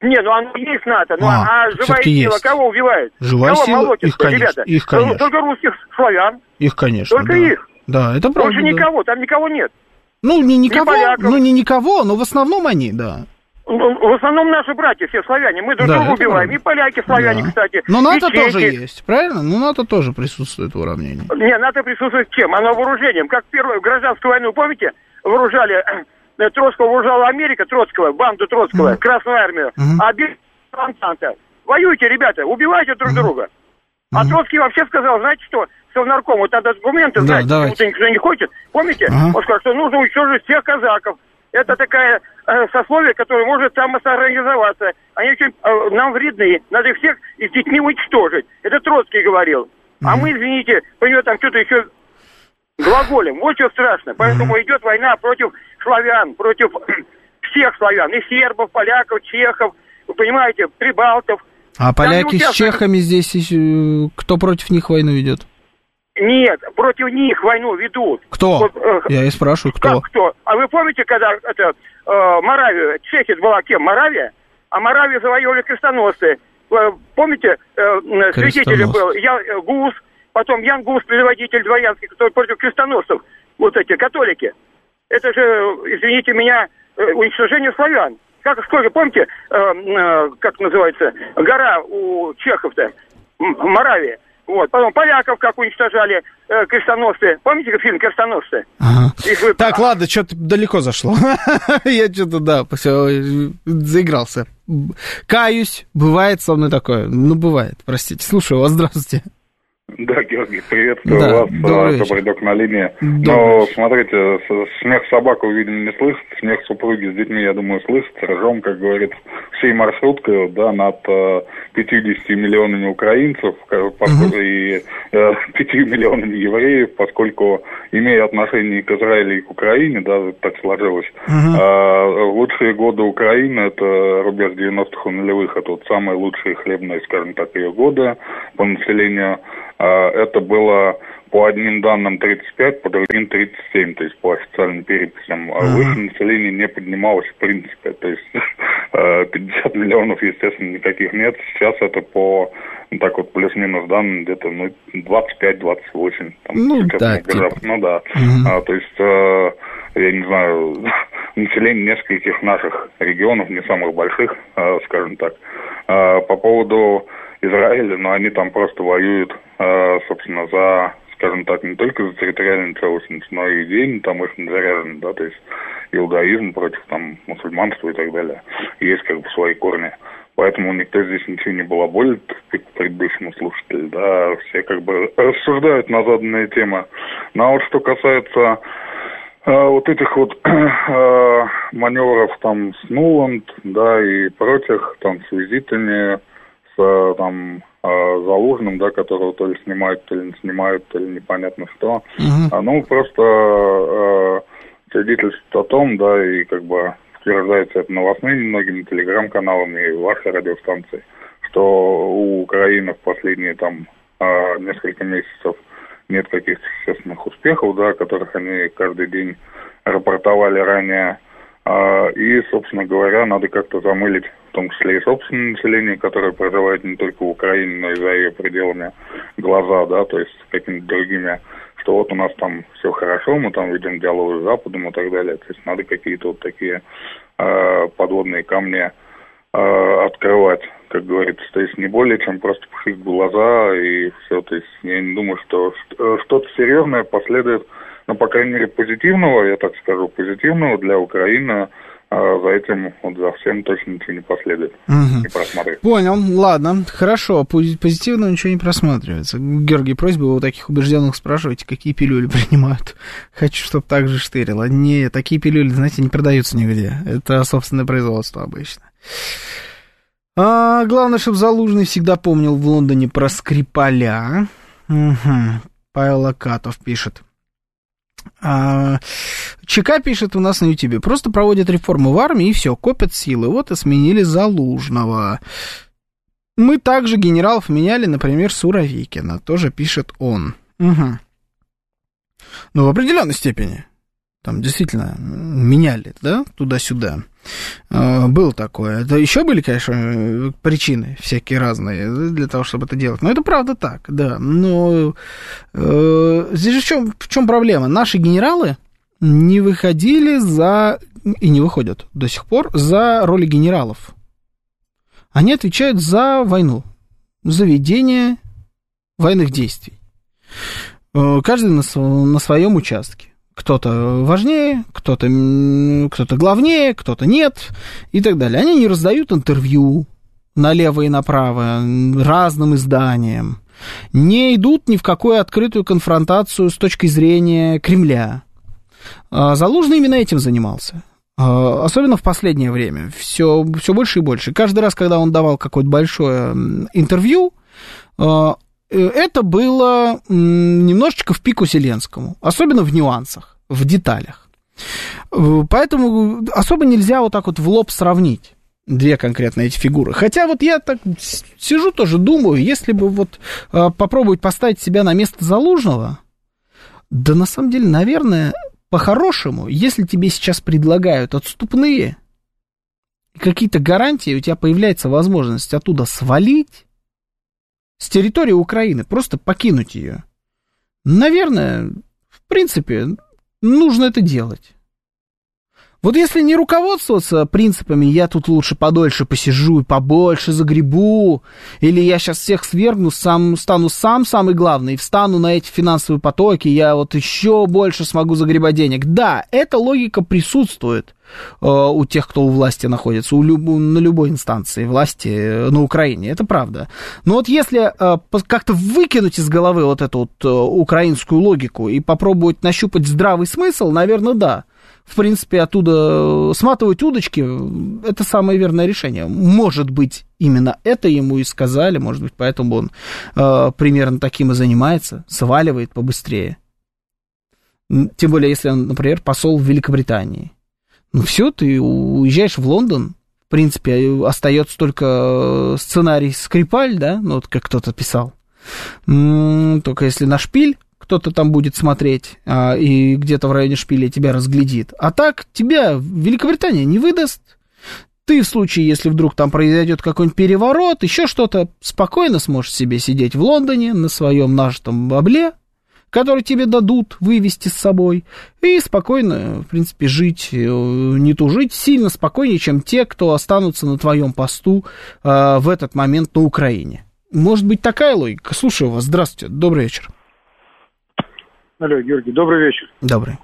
Не, ну оно есть НАТО, ну А, а, живая сила есть. кого убивает? Живая кого сила? Их, конечно, ребята? их, конечно. Только русских славян. Их, конечно. Только да. их. Да, это правда. Больше да. никого, там никого нет. Ну, не никого, поляков. ну не никого, но в основном они, да. В основном наши братья все славяне. Мы друг Да, друга убиваем. правда. И поляки славяне, Да. кстати. Но НАТО чехи. тоже есть, правильно? Ну, НАТО тоже присутствует в уравнении. Не, НАТО присутствует чем? Оно вооружением. Как первую гражданскую войну, помните, вооружали, э, Троцкого вооружала Америка, Троцкого, банду Троцкого, Красную армию, Мгм. а без Антанта. Воюйте, ребята, убивайте друг друга. А Троцкий вообще сказал, знаете что, Совнарком, вот надо документы Да, знать, почему-то никто не хочет. Помните? Ага. Он сказал, что нужно уничтожить всех казаков. Это такая э, сословие, которое может самосорганизоваться. Они очень э, нам вредны. Надо их всех и с детьми уничтожить. Это Троцкий говорил. А мы, извините, по нее там что-то еще глаголем. Вот что страшно. Поэтому идет война против славян, против всех славян. И сербов, поляков, чехов, вы понимаете, прибалтов. А поляки с чехами здесь, э, кто против них войну ведет? Нет, против них войну ведут. Кто? Вот, э, Я и спрашиваю, кто? Как кто? А вы помните, когда это э, Моравия, Чехия была кем? Моравия? А Моравию завоевали крестоносцы. Э, помните, э, Крестоносцы. был Я, э, Гус, потом Ян Гус, предводитель дворянский, который против крестоносцев, вот эти, католики. Это же, извините меня, э, уничтожение славян. Как, сколько, помните, э, э, как называется, гора у чехов-то, Моравия. Вот, потом поляков как уничтожали э, крестоносцы. Помните фильм «Крестоносцы»? Ага. Вы- Так, ладно, что-то далеко зашло. Я что-то, да, все, заигрался. Каюсь, бывает со мной такое. Ну, бывает, простите. Слушаю вас, здравствуйте. Да, Георгий, приветствую Да, вас, добрый э, вечер. добрый док на линии. Добрый Но, смотрите, смех собак, вы, видимо, не слышите, смех супруги с детьми, я думаю, слышите, ржем, как говорится, всей маршруткой, да, над э, 50 миллионами украинцев поскольку и э, 5 миллионами евреев, поскольку, имея отношение к Израилю и к Украине, да, так сложилось, Мгм. а, лучшие годы Украины, это рубеж 90-х и нулевых, это вот самые лучшие хлебные, скажем так, ее годы по населению. А, Это было по одним данным 35, по другим 37, то есть по официальным переписям. А Мгм. выше население не поднималось в принципе. То есть э, 50 миллионов, естественно, никаких нет. Сейчас это по ну, так вот плюс-минус данным где-то ну, 25-28. там, Ну, чуть-чуть так, набежав. типа. Ну да. Мгм. А, то есть, э, я не знаю, население нескольких наших регионов, не самых больших, э, скажем так. Э, по поводу Израиля, но они там просто воюют, э, собственно, за, скажем так, не только за территориальную целостность, но и идейно там очень заряжены, да, то есть иудаизм против там мусульманства и так далее. Есть как бы свои корни. Поэтому никто здесь ничего не балаболит предыдущему слушателю, да, все как бы рассуждают на заданные темы. Ну а вот что касается а, вот этих вот а, маневров там с Нуланд, да, и прочих, там, с визитами, с там а, Залужным, да, которого то ли снимают, то ли не снимают, то ли непонятно что. Uh-huh. Ну, просто а, свидетельствует о том, да, и как бы подтверждается это новостными многими телеграм-каналами и вашей радиостанцией, что у Украины в последние там несколько месяцев нет каких-то существенных успехов, да, о которых они каждый день рапортовали ранее. А, и, собственно говоря, надо как-то замылить, в том числе и собственное население, которое проживает не только в Украине, но и за ее пределами глаза, да, то есть какими-то другими, что вот у нас там все хорошо, мы там ведем диалог с Западом и так далее. То есть надо какие-то вот такие э, подводные камни э, открывать как говорится, то есть не более чем просто пушить глаза и все, то есть я не думаю, что что-то серьезное последует, ну, по крайней мере, позитивного, я так скажу, позитивного для Украины, а за этим вот за всем точно ничего не последует. Угу. Не просматривается. Понял, ладно, хорошо, позитивного ничего не просматривается. Георгий, просьба у таких убежденных спрашивайте, какие пилюли принимают. Хочу, чтобы так же штырило. Не, такие пилюли, знаете, не продаются нигде. Это собственное производство обычно. А, главное, чтобы Залужный всегда помнил в Лондоне про Скрипаля. Угу. Павел Акатов пишет. А, ЧК пишет у нас на Ютубе. Просто проводят реформу в армии и все, копят силы. Вот и сменили Залужного. Мы также генералов меняли, например, Суровикина. Тоже пишет он. Угу. Ну, в определенной степени. Там действительно меняли, да, туда-сюда. А, было такое. Это еще были, конечно, причины всякие разные для того, чтобы это делать. Но это правда так, да. Но э, здесь же в чем, в чем проблема? Наши генералы не выходили за и не выходят до сих пор за роли генералов. Они отвечают за войну, за ведение военных действий. Э, каждый на, на своем участке кто-то важнее, кто-то кто главнее, кто-то нет и так далее. Они не раздают интервью налево и направо разным изданиям, не идут ни в какую открытую конфронтацию с точки зрения Кремля. А Залужный именно этим занимался. А, особенно в последнее время. Все, все больше и больше. Каждый раз, когда он давал какое-то большое интервью, а, это было немножечко в пику Зеленскому, особенно в нюансах, в деталях. Э, поэтому особо нельзя вот так вот в лоб сравнить две конкретно эти фигуры. Хотя вот я так сижу тоже думаю, если бы вот э, попробовать поставить себя на место Залужного, да на самом деле, наверное, по-хорошему, если тебе сейчас предлагают отступные, какие-то гарантии, у тебя появляется возможность оттуда свалить, с территории Украины, просто покинуть ее. Наверное, в принципе, нужно это делать. Вот если не руководствоваться принципами «я тут лучше подольше посижу и побольше загребу», или «я сейчас всех свергну, сам, стану сам самый главный встану на эти финансовые потоки, я вот еще больше смогу загребать денег». Да, эта логика присутствует э, у тех, кто у власти находится, у люб, на любой инстанции власти э, на Украине, это правда. Но вот если э, как-то выкинуть из головы вот эту вот э, украинскую логику и попробовать нащупать здравый смысл, наверное, да в принципе, оттуда э, сматывать удочки, это самое верное решение. Может быть, именно это ему и сказали, может быть, поэтому он э, примерно таким и занимается, сваливает побыстрее. Тем более, если он, например, посол в Великобритании. Ну все, ты уезжаешь в Лондон, в принципе, остается только э, сценарий Скрипаль, да, ну вот как кто-то писал. Только если на шпиль кто-то там будет смотреть а, и где-то в районе шпиля тебя разглядит. А так тебя Великобритания не выдаст. Ты в случае, если вдруг там произойдет какой-нибудь переворот, еще что-то, спокойно сможешь себе сидеть в Лондоне на своем нажитом бабле, который тебе дадут вывести с собой, и спокойно, в принципе, жить, э, не тужить, сильно спокойнее, чем те, кто останутся на твоем посту э, в этот момент на Украине. Может быть, такая логика? Слушаю вас. Здравствуйте. Добрый вечер. Алло, Георгий, добрый вечер. Добрый.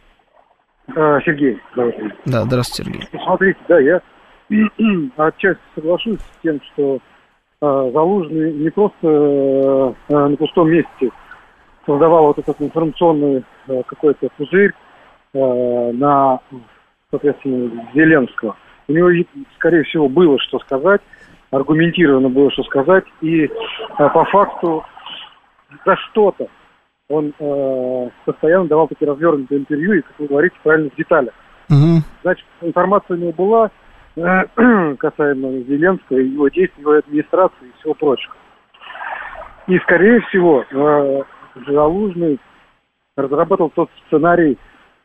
А, Сергей, добрый. Да, здравствуйте, Сергей. Ну, смотрите, да, я отчасти соглашусь с тем, что а, Залужный не просто а, на пустом месте создавал вот этот информационный а, какой-то пузырь а, на, соответственно, Зеленского. У него, скорее всего, было что сказать, аргументированно было что сказать, и а, по факту за что-то он э, постоянно давал такие развернутые интервью, и, как вы говорите, правильно в деталях. Угу. Значит, информация у него была э, касаемо Зеленского, его действий, его администрации и всего прочего. И, скорее всего, э, Залужный разработал тот сценарий э,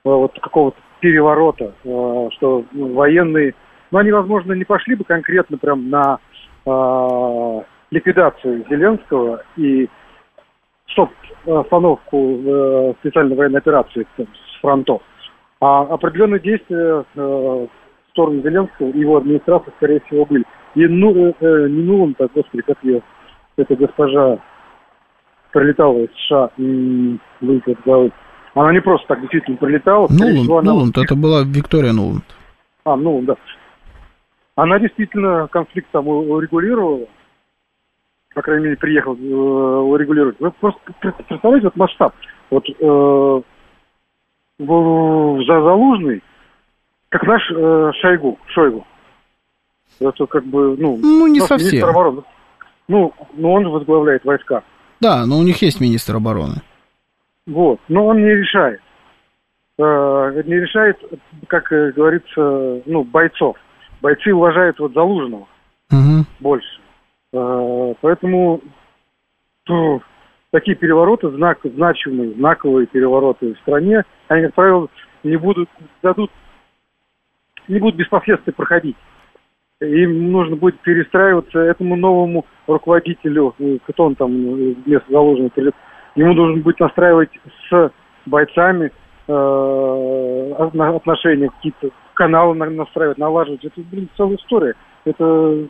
вот какого-то переворота, э, что ну, военные, ну, они, возможно, не пошли бы конкретно прям на э, ликвидацию Зеленского и стоп остановку э, специальной военной операции там, с фронтов. А определенные действия э, в сторону Зеленского и его администрации, скорее всего, были. И ну, э, э не Нулан, так, господи, как ее, эта госпожа прилетала из США, выйдет зовут. Она не просто так действительно прилетала. Нуланд, она... Нуланд, это была Виктория Нуланд. А, Нуланд, да. Она действительно конфликт там урегулировала, по крайней мере, приехал э, урегулировать. Вы просто представляете вот масштаб. Вот э, за Залужный, как наш э, Шойгу, Шойгу. Это как бы, ну... Ну, не совсем. Обороны. Ну, ну, он возглавляет войска. Да, но у них есть министр обороны. Вот, но он не решает. Э, не решает, как говорится, ну, бойцов. Бойцы уважают вот Залужного угу. больше. Э, поэтому ну, такие перевороты, знак, значимые, знаковые перевороты в стране, они, как правило, не будут, дадут, не будут без последствий проходить. Им нужно будет перестраиваться этому новому руководителю, э, кто он там э, вместо придет, ему нужно будет настраивать с бойцами э, отношения какие-то, каналы настраивать, налаживать. Это, блин, целая история. Это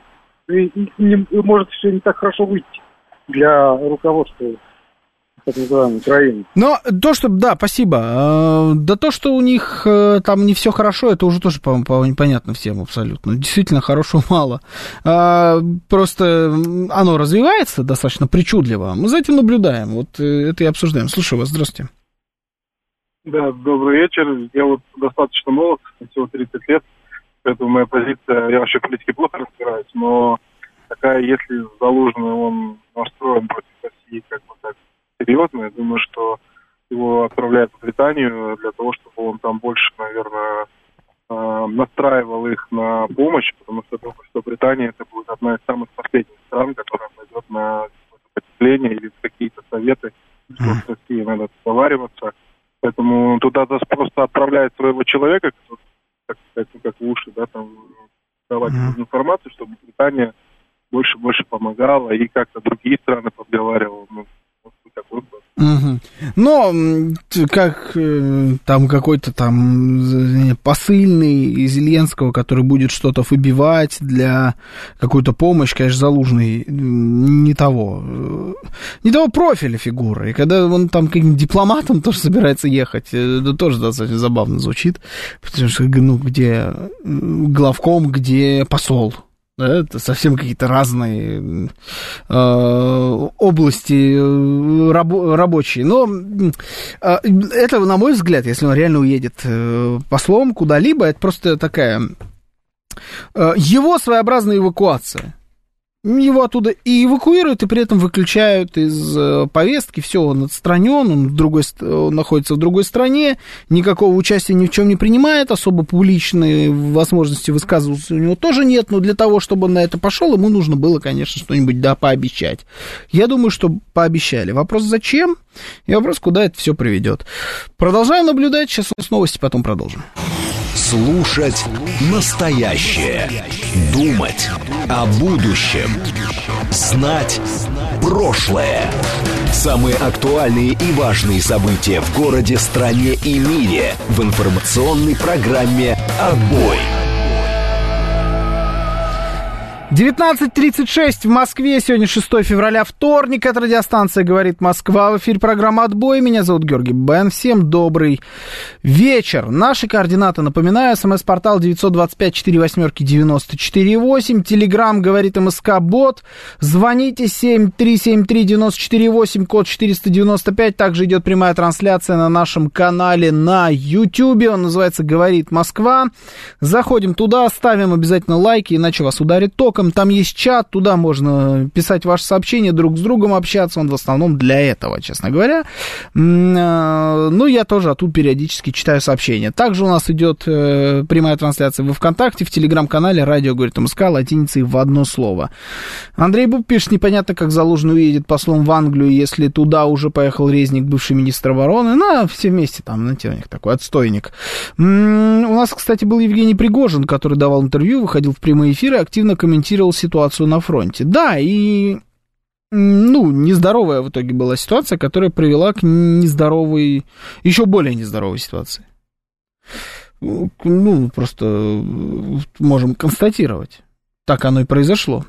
и, и, не, может все не так хорошо выйти для руководства так называемой Украины. Но то, что, да, спасибо. А, да то, что у них э, там не все хорошо, это уже тоже понятно всем абсолютно. Действительно, хорошего мало. А, просто оно развивается достаточно причудливо. Мы за этим наблюдаем. Вот э, это и обсуждаем. Слушаю вас. Здравствуйте. Да, добрый вечер. Я вот достаточно молод, всего 30 лет. Поэтому моя позиция, я вообще в политике плохо разбираюсь, но такая, если Залужный, он настроен против России как бы так серьезно, я думаю, что его отправляют в Британию для того, чтобы он там больше, наверное, э, настраивал их на помощь, потому что думаю, что Британия это будет одна из самых последних стран, которая пойдет на потепление или какие-то советы, что с Россией надо договариваться. Поэтому туда просто отправляет своего человека, так сказать, ну, как в уши, да, там, давать mm-hmm. информацию, чтобы Британия больше-больше помогала и как-то другие страны подговаривала. Ну. Угу. Но как э, там какой-то там посыльный Зеленского, который будет что-то выбивать для какую-то помощь, конечно, Залужный не того, э, не того профиля фигуры. И когда он там каким-то дипломатом тоже собирается ехать, э, это тоже достаточно забавно звучит, потому что, ну, где главком, где посол. Да, это совсем какие-то разные э, области э, рабо- рабочие. Но э, это, на мой взгляд, если он реально уедет э, послом куда-либо, это просто такая э, его своеобразная эвакуация его оттуда и эвакуируют, и при этом выключают из э, повестки, все, он отстранен, он, в другой, он находится в другой стране, никакого участия ни в чем не принимает, особо публичной возможности высказываться у него тоже нет, но для того, чтобы он на это пошел, ему нужно было, конечно, что-нибудь, да, пообещать. Я думаю, что пообещали. Вопрос зачем, и вопрос, куда это все приведет. Продолжаем наблюдать, сейчас нас новости, потом продолжим. Слушать настоящее. Думать о будущем. Знать прошлое. Самые актуальные и важные события в городе, стране и мире в информационной программе «Отбой». 19.36 в Москве. Сегодня 6 февраля, вторник. Это радиостанция «Говорит Москва». В эфире программа «Отбой». Меня зовут Георгий Бен. Всем добрый вечер. Наши координаты, напоминаю, смс-портал 925-48-94-8. Телеграмм «Говорит МСК Бот». Звоните 7373-94-8, код 495. Также идет прямая трансляция на нашем канале на YouTube. Он называется «Говорит Москва». Заходим туда, ставим обязательно лайки, иначе вас ударит током. Там есть чат, туда можно писать ваши сообщения, друг с другом общаться. Он в основном для этого, честно говоря. А, ну, я тоже оттуда периодически читаю сообщения. Также у нас идет э, прямая трансляция во ВКонтакте, в Телеграм-канале «Радио говорит МСК» латиницей в одно слово. Андрей Буб пишет, непонятно, как Залужный уедет послом в Англию, если туда уже поехал Резник, бывший министр обороны. Ну, все вместе там, знаете, у них такой отстойник. У нас, кстати, был Евгений Пригожин, который давал интервью, выходил в прямые эфиры, активно комментировал ситуацию на фронте. Да, и ну, нездоровая в итоге была ситуация, которая привела к нездоровой, еще более нездоровой ситуации. Ну, просто можем констатировать. Так оно и произошло.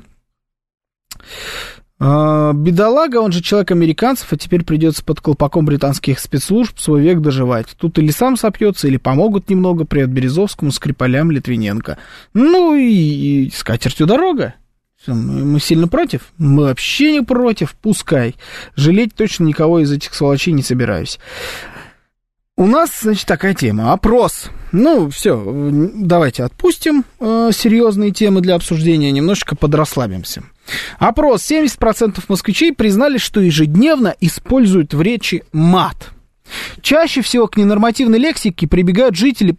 А, бедолага, он же человек американцев, а теперь придется под колпаком британских спецслужб свой век доживать. Тут или сам сопьется, или помогут немного, привет Березовскому, Скрипалям, Литвиненко. Ну и, и с катертью дорога. Мы сильно против? Мы вообще не против, пускай. Жалеть точно никого из этих сволочей не собираюсь. У нас, значит, такая тема. Опрос. Ну, все, давайте отпустим э, серьезные темы для обсуждения, немножечко подрасслабимся. Опрос. 70% москвичей признали, что ежедневно используют в речи мат. Чаще всего к ненормативной лексике прибегают жители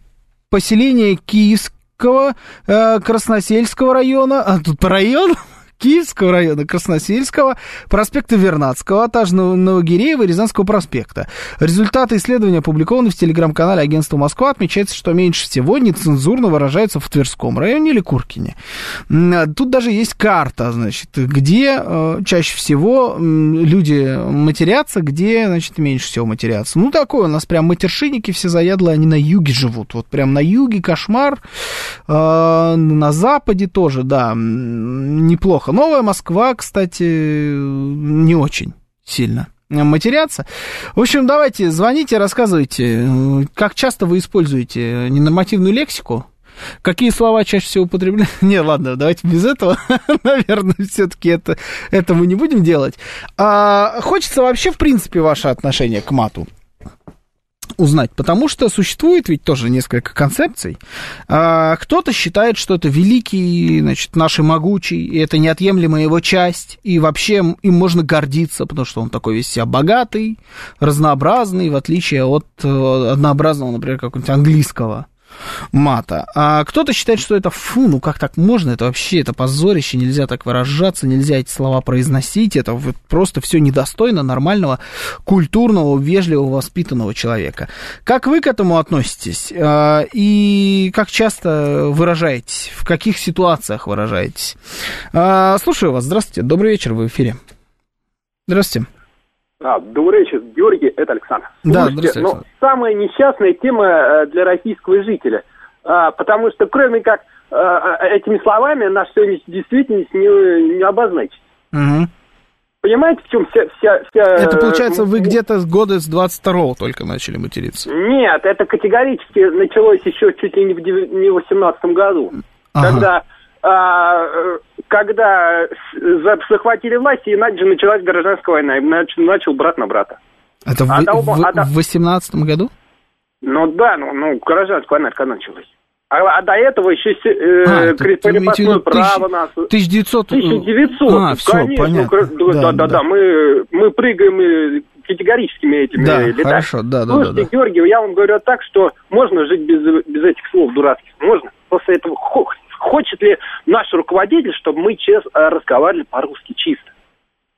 поселения Киевского, э, Красносельского района, а тут по району, Киевского района, Красносельского, проспекта Вернадского, а также Новогиреева и Рязанского проспекта. Результаты исследования опубликованы в телеграм-канале агентства Москва. Отмечается, что меньше всего нецензурно выражается в Тверском районе или Куркине. Тут даже есть карта, значит, где э, чаще всего люди матерятся, где, значит, меньше всего матерятся. Ну, такое у нас прям матершинники все заядлые, они на юге живут. Вот прям на юге кошмар, э, на западе тоже, да, неплохо плохо. Новая Москва, кстати, не очень сильно матерятся. В общем, давайте, звоните, рассказывайте, как часто вы используете ненормативную лексику, Какие слова чаще всего употребляют? Не, ладно, давайте без этого. Наверное, все-таки это, это мы не будем делать. А, хочется вообще, в принципе, ваше отношение к мату узнать, потому что существует ведь тоже несколько концепций. А, кто-то считает, что это великий, значит, наш могучий, и это неотъемлемая его часть, и вообще им можно гордиться, потому что он такой весь себя богатый, разнообразный, в отличие от э, однообразного, например, какого-нибудь английского мата. А кто-то считает, что это фу, ну как так можно? Это вообще, это позорище, нельзя так выражаться, нельзя эти слова произносить, это вот просто все недостойно нормального, культурного, вежливого, воспитанного человека. Как вы к этому относитесь? А, и как часто выражаетесь? В каких ситуациях выражаетесь? А, слушаю вас. Здравствуйте. Добрый вечер. Вы в эфире. Здравствуйте. А, добрый вечер, Георгий, это Александр. Да, Слушайте, ну, самая несчастная тема э, для российского жителя, а, потому что кроме как а, этими словами наш сегодняшний действительность не, не обозначить. Угу. Понимаете, в чем вся... вся, вся это получается, вы где-то с года с 22-го только начали материться? Нет, это категорически началось еще чуть ли не в, не в 18 году, ага. когда когда захватили власть, и началась гражданская война, и начал, начал брат на брата. Это в, а в, в, а, в 18 году? Ну да, ну, ну гражданская война когда началась. А, а до этого еще э, а, крепостное право нас. 1900? 1900, а, все, конечно. Понятно. Да, да, да, да, мы, мы прыгаем категорическими этими да, летами. хорошо, да, да, Слушайте, да, да. Георгий, я вам говорю так, что можно жить без, без этих слов дурацких, можно. После этого хочет ли наш руководитель, чтобы мы честно э, разговаривали по-русски чисто.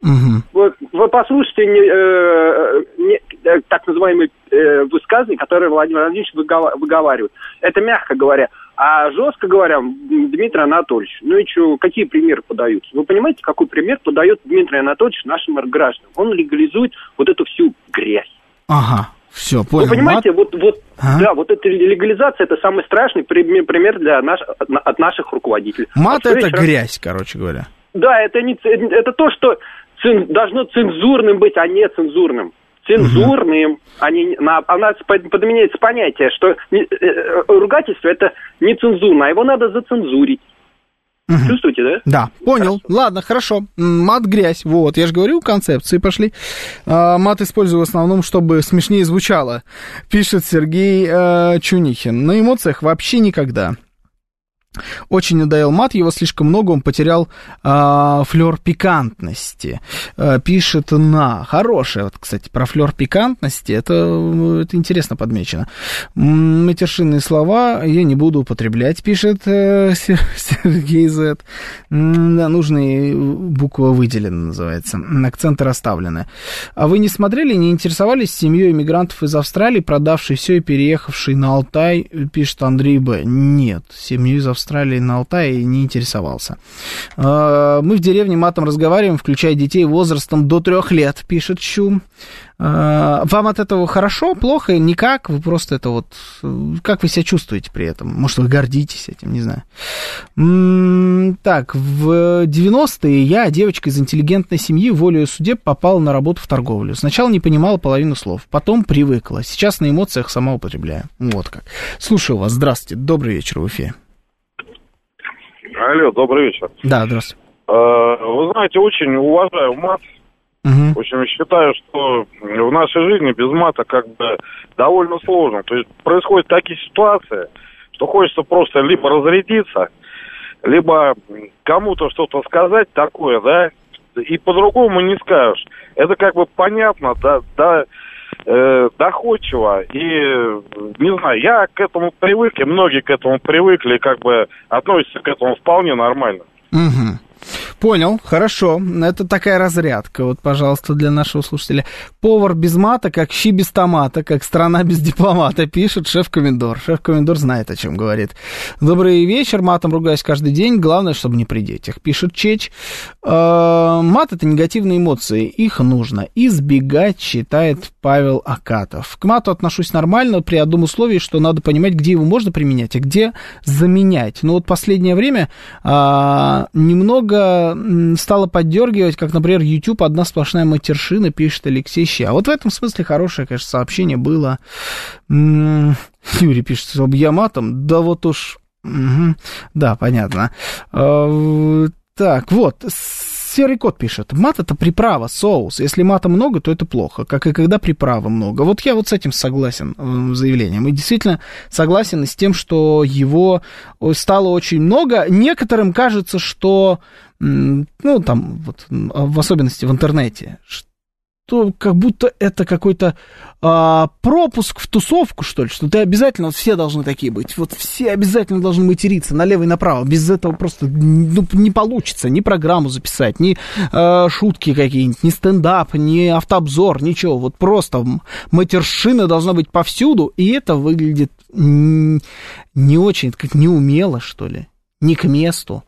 Угу. Вот, вы послушайте не, э, не, э, так называемые э, высказывания, которые Владимир Владимирович выговаривает. Это мягко говоря. А жестко говоря, Дмитрий Анатольевич, ну и что, какие примеры подаются? Вы понимаете, какой пример подает Дмитрий Анатольевич нашим гражданам? Он легализует вот эту всю грязь. Ага. Все, понял. Вы понимаете, вот, вот, а? да, вот эта легализация это самый страшный пример для наш, от наших руководителей. Мат а это вечером... грязь, короче говоря. Да, это не это то, что цен, должно цензурным быть, а не цензурным. Цензурным, угу. а не на, а у нас подменяется понятие, что не, э, э, ругательство это не цензурно, а его надо зацензурить. Угу. Чувствуете, да? Да, понял. Хорошо. Ладно, хорошо. Мат грязь. Вот, я же говорю, концепции пошли. А, мат использую в основном, чтобы смешнее звучало, пишет Сергей а, Чунихин. На эмоциях вообще никогда. Очень надоел мат, его слишком много, он потерял э, флер пикантности. Э, пишет на. Хорошая, вот, кстати, про флер пикантности, это, это интересно подмечено. Матершинные слова я не буду употреблять, пишет э, Сергей З. Да, нужные буква выделена, называется. Акценты расставлены. А вы не смотрели, не интересовались семьей иммигрантов из Австралии, продавшей все и переехавшей на Алтай, пишет Андрей Б. Нет, семью из Австралии Австралии на Алтае не интересовался. А, мы в деревне матом разговариваем, включая детей возрастом до трех лет, пишет Чум. А, вам от этого хорошо, плохо, никак? Вы просто это вот... Как вы себя чувствуете при этом? Может, вы гордитесь этим, не знаю. Так, в 90-е я, девочка из интеллигентной семьи, волею судеб попала на работу в торговлю. Сначала не понимала половину слов, потом привыкла. Сейчас на эмоциях сама употребляю. Вот как. Слушаю вас. Здравствуйте. Добрый вечер в эфире. Алло, добрый вечер. Да, здравствуйте. А, вы знаете, очень уважаю мат. Угу. В общем, считаю, что в нашей жизни без мата как бы довольно сложно. То есть происходят такие ситуации, что хочется просто либо разрядиться, либо кому-то что-то сказать такое, да, и по-другому не скажешь. Это как бы понятно, да, да, э, доходчиво. И, не знаю, я к этому привык, и многие к этому привыкли, как бы относятся к этому вполне нормально. Угу. Понял, хорошо. Это такая разрядка, вот, пожалуйста, для нашего слушателя. Повар без мата, как щи без томата, как страна без дипломата, пишет шеф-комендор. Шеф-комендор знает, о чем говорит. Добрый вечер, матом ругаюсь каждый день, главное, чтобы не при детях, пишет Чеч. Э, мат — это негативные эмоции, их нужно избегать, считает Павел Акатов. К мату отношусь нормально, при одном условии, что надо понимать, где его можно применять, а где заменять. Но вот последнее время а, немного стало поддергивать, как, например, YouTube одна сплошная матершина, пишет Алексей Ща. Вот в этом смысле хорошее, конечно, сообщение было. Юрий пишет, что я матом, да вот уж... Угу. Да, понятно. А, так, вот, серый кот пишет. Мат это приправа, соус. Если мата много, то это плохо, как и когда приправы много. Вот я вот с этим согласен э, заявлением. И действительно согласен с тем, что его стало очень много. Некоторым кажется, что ну, там, вот, в особенности в интернете, то как будто это какой-то а, пропуск в тусовку, что ли, что ты обязательно, вот все должны такие быть, вот все обязательно должны материться налево и направо, без этого просто ну, не получится ни программу записать, ни а, шутки какие-нибудь, ни стендап, ни автообзор, ничего, вот просто матершина должна быть повсюду, и это выглядит не очень, как неумело, что ли, не к месту.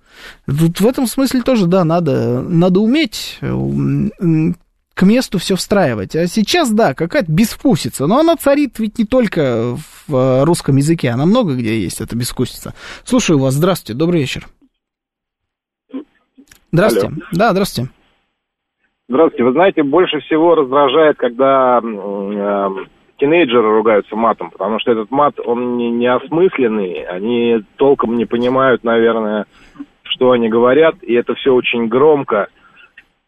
Тут в этом смысле тоже, да, надо, надо уметь к месту все встраивать. А сейчас, да, какая-то безвкусица. Но она царит ведь не только в э, русском языке, она много где есть, эта безвкусица. Слушаю вас, здравствуйте, добрый вечер. Здравствуйте. Алло. Да, здравствуйте. Здравствуйте. Вы знаете, больше всего раздражает, когда э, тинейджеры ругаются матом, потому что этот мат, он не, не осмысленный, они толком не понимают, наверное, что они говорят, и это все очень громко –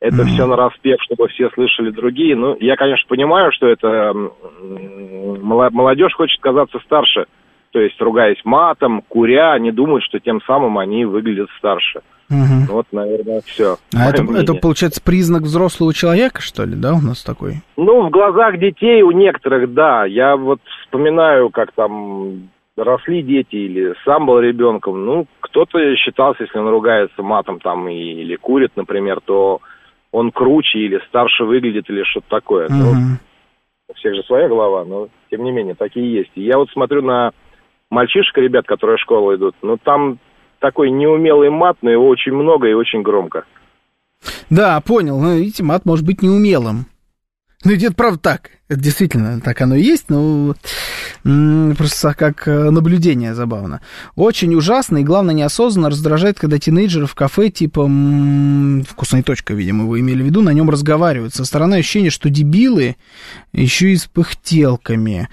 это mm-hmm. все на распев, чтобы все слышали другие. Ну, я, конечно, понимаю, что это молодежь хочет казаться старше. То есть, ругаясь матом, куря, они думают, что тем самым они выглядят старше. Угу. Вот, наверное, все. А это, это, получается, признак взрослого человека, что ли, да, у нас такой? Ну, в глазах детей у некоторых, да. Я вот вспоминаю, как там росли дети или сам был ребенком. Ну, кто-то считался, если он ругается матом там или курит, например, то он круче или старше выглядит или что-то такое. Угу. Ну, у всех же своя голова, но тем не менее такие есть. И я вот смотрю на мальчишек, ребят, которые в школу идут, ну там такой неумелый мат, но его очень много и очень громко. Да, понял. Ну, видите, мат может быть неумелым. Ну, это правда так. Это действительно так оно и есть, но просто как э, наблюдение забавно. Очень ужасно и, главное, неосознанно раздражает, когда тинейджеры в кафе типа «Вкусная точка», видимо, вы имели в виду, на нем разговаривают. Со стороны ощущения, что дебилы еще и с пыхтелками.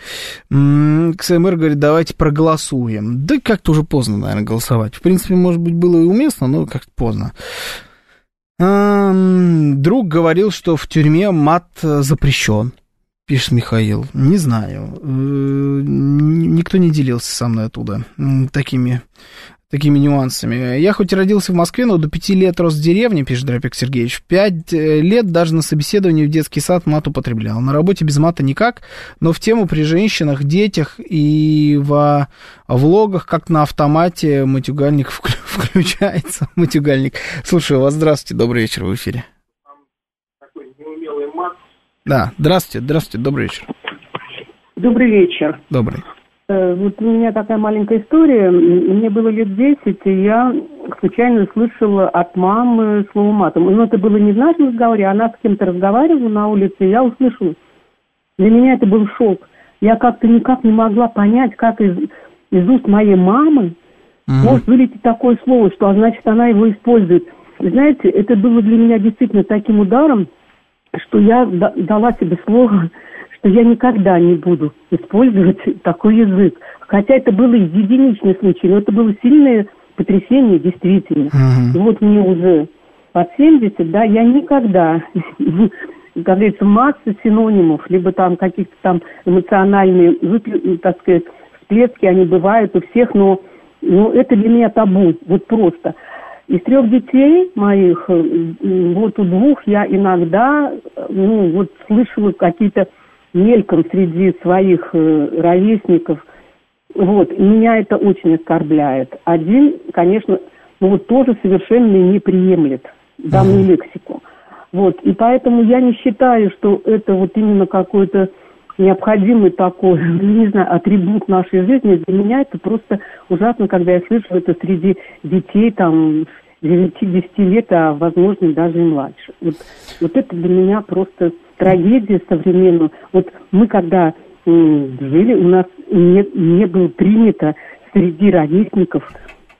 КСМР говорит, давайте проголосуем. Да как-то уже поздно, наверное, голосовать. В принципе, может быть, было и уместно, но как-то поздно. Друг говорил, что в тюрьме мат э, запрещен, пишет Михаил. Не знаю. Э, никто не делился со мной оттуда такими такими нюансами. Я хоть и родился в Москве, но до пяти лет рос в деревне, пишет Дропик Сергеевич. В пять э, лет даже на собеседовании в детский сад мат употреблял. На работе без мата никак, но в тему при женщинах, детях и во влогах, как на автомате, матюгальник включается. Матюгальник. Слушай, у вас здравствуйте, добрый вечер в эфире. Да, здравствуйте, здравствуйте, добрый вечер. Добрый вечер. Добрый. Э, вот у меня такая маленькая история. Мне было лет 10, и я случайно слышала от мамы слово матом. Но это было не в нашем разговоре, она с кем-то разговаривала на улице, и я услышала. Для меня это был шок. Я как-то никак не могла понять, как из, из уст моей мамы mm-hmm. может вылететь такое слово, что значит она его использует. Знаете, это было для меня действительно таким ударом, что я дала себе слово что я никогда не буду использовать такой язык. Хотя это было единичный случай, но это было сильное потрясение действительно. Uh-huh. И вот мне уже под 70, да, я никогда, как говорится, масса синонимов, либо там каких-то там эмоциональные, так сказать, всплески, они бывают у всех, но, но это для меня табу, вот просто. Из трех детей моих, вот у двух я иногда, ну, вот слышала какие-то мельком среди своих э, ровесников. Вот, меня это очень оскорбляет. Один, конечно, ну вот тоже совершенно не приемлет данную лексику. Вот, и поэтому я не считаю, что это вот именно какой-то необходимый такой, не знаю, атрибут нашей жизни. Для меня это просто ужасно, когда я слышу это среди детей, там, 9-10 лет, а возможно даже и младше. Вот, вот это для меня просто трагедия современная. Вот мы когда жили, у нас не, не было принято среди ровесников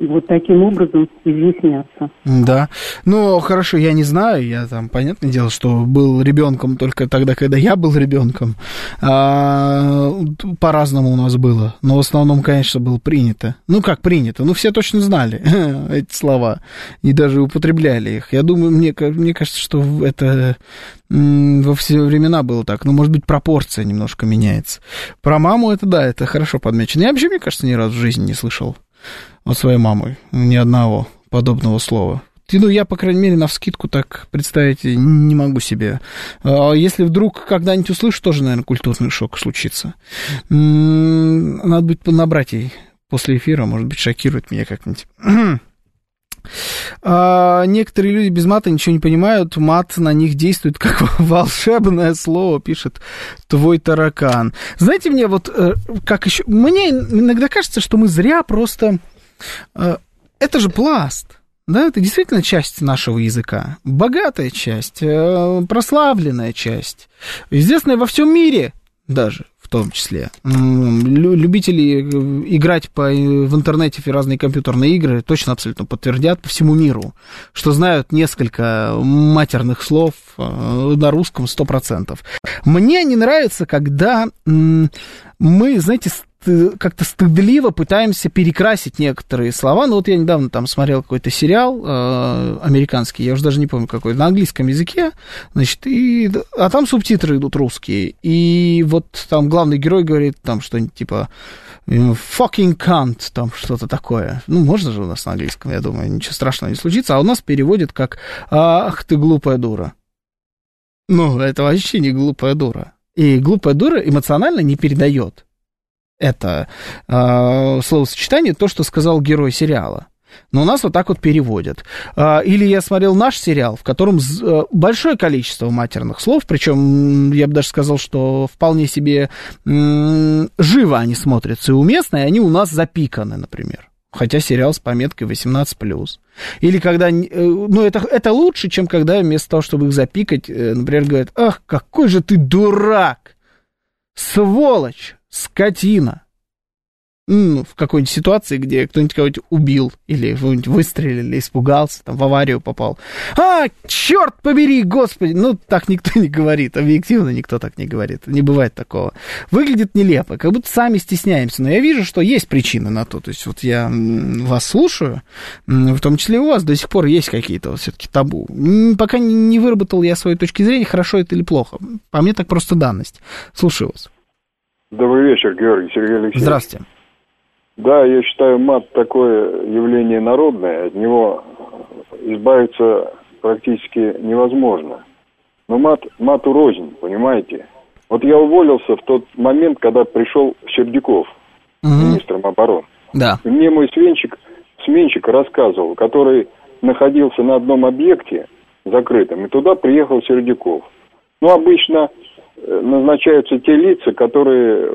вот таким образом изъясняться. Да. Ну, хорошо, я не знаю, я там, понятное дело, что был ребенком только тогда, когда я был ребенком. А, по-разному у нас было. Но в основном, конечно, было принято. Ну, как принято? Ну, все точно знали эти слова. И даже употребляли их. Я думаю, мне, мне кажется, что это во все времена было так. Ну, может быть, пропорция немножко меняется. Про маму это, да, это хорошо подмечено. Я вообще, мне кажется, ни разу в жизни не слышал от своей мамы. Ни одного подобного слова. Ну, я, по крайней мере, на вскидку так представить не могу себе. А если вдруг когда-нибудь услышу, тоже, наверное, культурный шок случится. Надо будет набрать ей после эфира, может быть, шокирует меня как-нибудь. А, некоторые люди без мата ничего не понимают, мат на них действует как волшебное слово, пишет твой таракан. Знаете, мне вот э, как еще... Мне иногда кажется, что мы зря просто... Э, это же пласт. Да, это действительно часть нашего языка. Богатая часть, э, прославленная часть. Известная во всем мире даже том числе. Любители э, играть по, э, в интернете в разные компьютерные игры точно абсолютно подтвердят по всему миру, что знают несколько матерных слов э, на русском 100%. Мне не нравится, когда мы, знаете, как-то стыдливо пытаемся перекрасить некоторые слова. Ну вот я недавно там смотрел какой-то сериал э, американский, я уже даже не помню какой, на английском языке, значит, и, а там субтитры идут русские. И вот там главный герой говорит там что-нибудь типа fucking cunt, там что-то такое. Ну, можно же у нас на английском, я думаю, ничего страшного не случится. А у нас переводит как «Ах ты глупая дура». Ну, это вообще не глупая дура. И глупая дура эмоционально не передает это э, словосочетание, то, что сказал герой сериала. Но у нас вот так вот переводят. А, или я смотрел наш сериал, в котором э, большое количество матерных слов, причем я бы даже сказал, что вполне себе живо они смотрятся и уместно, и они у нас запиканы, например. хотя сериал с пометкой 18+. Или когда, э, ну, это, это лучше, чем когда вместо того, чтобы их запикать, э, например, говорят, ах, какой же ты дурак, сволочь, скотина ну, в какой-нибудь ситуации, где кто-нибудь кого-нибудь убил или выстрелили, испугался, там в аварию попал. А, черт побери, господи! Ну, так никто не говорит, объективно никто так не говорит, не бывает такого. Выглядит нелепо, как будто сами стесняемся, но я вижу, что есть причины на то, то есть вот я вас слушаю, в том числе у вас до сих пор есть какие-то вот все-таки табу. Пока не выработал я своей точки зрения, хорошо это или плохо. По мне так просто данность. Слушаю вас. Добрый вечер, Георгий Сергей Алексеевич. Здравствуйте. Да, я считаю, мат такое явление народное, от него избавиться практически невозможно. Но мат, мату рознь, понимаете? Вот я уволился в тот момент, когда пришел Сердюков, угу. министром обороны. Да. И мне мой сменщик, сменщик рассказывал, который находился на одном объекте закрытом, и туда приехал Сердюков. Ну, обычно назначаются те лица, которые э,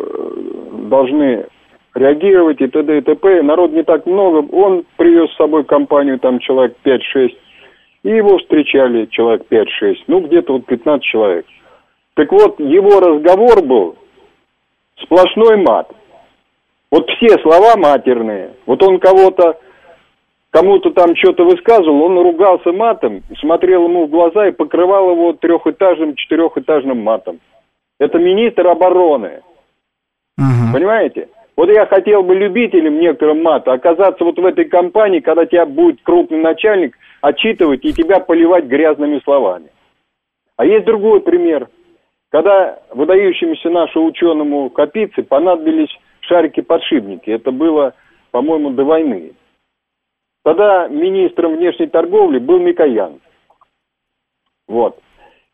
должны реагировать и т.д. и т.п. Народ не так много. Он привез с собой компанию, там человек 5-6. И его встречали человек 5-6. Ну, где-то вот 15 человек. Так вот, его разговор был сплошной мат. Вот все слова матерные. Вот он кого-то, кому-то там что-то высказывал, он ругался матом, смотрел ему в глаза и покрывал его трехэтажным, четырехэтажным матом. Это министр обороны. Угу. Понимаете? Вот я хотел бы любителям некоторым мата оказаться вот в этой компании, когда тебя будет крупный начальник отчитывать и тебя поливать грязными словами. А есть другой пример. Когда выдающемуся нашему ученому Капице понадобились шарики-подшипники. Это было, по-моему, до войны. Тогда министром внешней торговли был Микоян. Вот.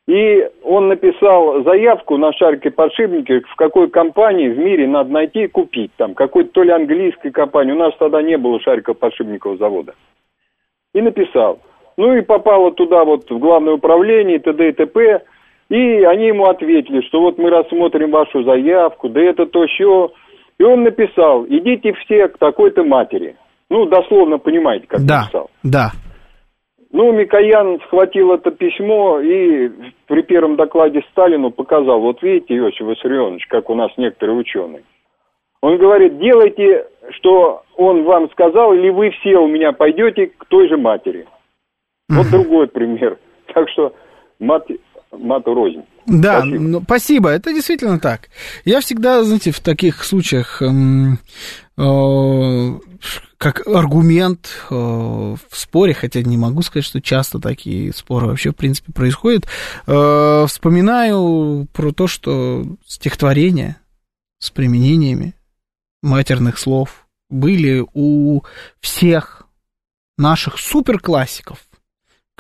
И он написал заявку на шарики-подшипники, в какой компании в мире надо найти и купить. Там какой-то то ли английской компании. У нас тогда не было шариков-подшипникового завода. И написал. Ну и попало туда вот в главное управление, т.д. и т.п. И они ему ответили, что вот мы рассмотрим вашу заявку, да это то все. И он написал, идите все к такой-то матери. Ну, дословно понимаете, как да, написал. Да, ну, Микоян схватил это письмо и при первом докладе Сталину показал, вот видите, Иосиф Виссарионович, как у нас некоторые ученые. Он говорит, делайте, что он вам сказал, или вы все у меня пойдете к той же матери. Вот другой пример. Так что мат, мату рознь. Да, спасибо. Ну, спасибо, это действительно так. Я всегда, знаете, в таких случаях эм, как аргумент э, в споре, хотя не могу сказать, что часто такие споры вообще, в принципе, происходят, э, вспоминаю про то, что стихотворения с применениями матерных слов были у всех наших суперклассиков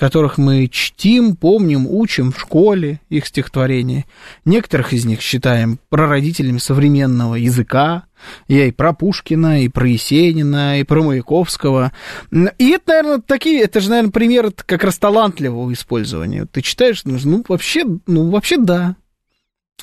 которых мы чтим, помним, учим в школе, их стихотворения. Некоторых из них считаем прародителями современного языка. Я и про Пушкина, и про Есенина, и про Маяковского. И это, наверное, такие, это же, наверное, пример как раз талантливого использования. Ты читаешь, ну, вообще, ну, вообще да.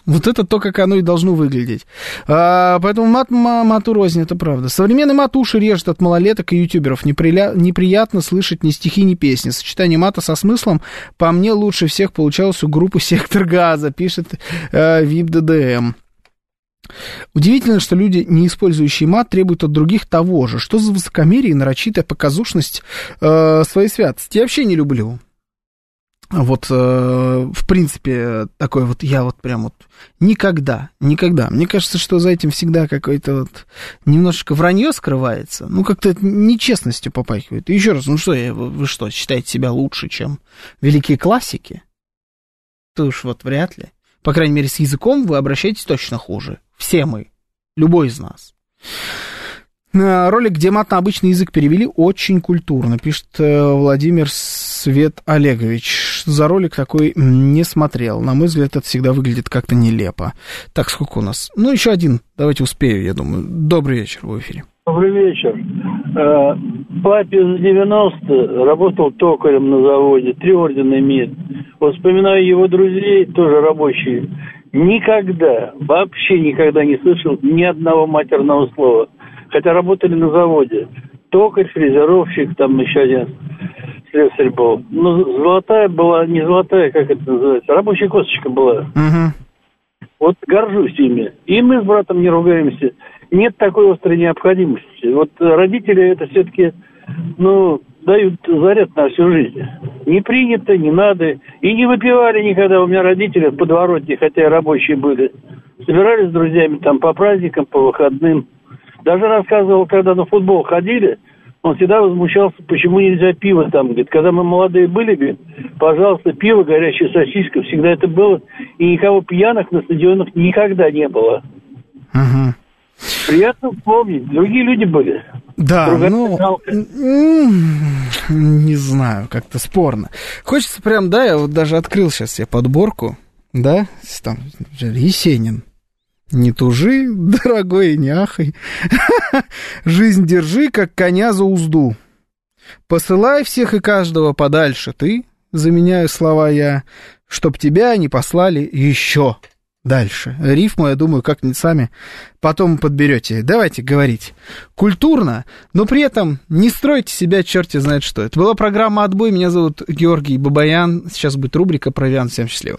Вот это то, как оно и должно выглядеть. А, поэтому мат, мату рознь, это правда. Современный мат уши режет от малолеток и ютуберов. Неприля... Неприятно слышать ни стихи, ни песни. Сочетание мата со смыслом, по мне, лучше всех получалось у группы «Сектор газа», пишет э, ВИП ДДМ. Удивительно, что люди, не использующие мат, требуют от других того же. Что за высокомерие и нарочитая показушность э, своей святости? Я вообще не люблю вот, э, в принципе, такой вот, я вот прям вот никогда, никогда. Мне кажется, что за этим всегда какое-то вот немножечко вранье скрывается. Ну, как-то нечестностью попахивает. И еще раз, ну что, вы что, считаете себя лучше, чем великие классики? То уж вот вряд ли. По крайней мере, с языком вы обращаетесь точно хуже. Все мы. Любой из нас. Э, ролик, где мат на обычный язык перевели, очень культурно, пишет э, Владимир Свет Олегович. За ролик такой не смотрел. На мой взгляд, это всегда выглядит как-то нелепо. Так, сколько у нас? Ну, еще один. Давайте успею, я думаю. Добрый вечер в эфире. Добрый вечер. Э, папе с 90 работал токарем на заводе, три ордена имеет. Вот вспоминаю его друзей, тоже рабочие. Никогда, вообще никогда не слышал ни одного матерного слова хотя работали на заводе. токарь, фрезеровщик, там еще один слесарь был. Ну, золотая была, не золотая, как это называется, рабочая косточка была. Угу. Вот горжусь ими. И мы с братом не ругаемся. Нет такой острой необходимости. Вот родители это все-таки, ну, дают заряд на всю жизнь. Не принято, не надо. И не выпивали никогда у меня родители в подворотне, хотя и рабочие были. Собирались с друзьями там по праздникам, по выходным. Даже рассказывал, когда на футбол ходили, он всегда возмущался, почему нельзя пиво там. Говорит, когда мы молодые были, говорит, пожалуйста, пиво, горячая сосиска, всегда это было. И никого пьяных на стадионах никогда не было. Угу. Приятно вспомнить. Другие люди были. Да, ну, не знаю, как-то спорно. Хочется прям, да, я вот даже открыл сейчас себе подборку, да, там, Есенин. Не тужи, дорогой, не ахай. Жизнь держи, как коня за узду. Посылай всех и каждого подальше ты, заменяю слова я, чтоб тебя не послали еще дальше. Рифму, я думаю, как-нибудь сами потом подберете. Давайте говорить культурно, но при этом не стройте себя черти знает что. Это была программа «Отбой». Меня зовут Георгий Бабаян. Сейчас будет рубрика «Провиан». Всем счастливо.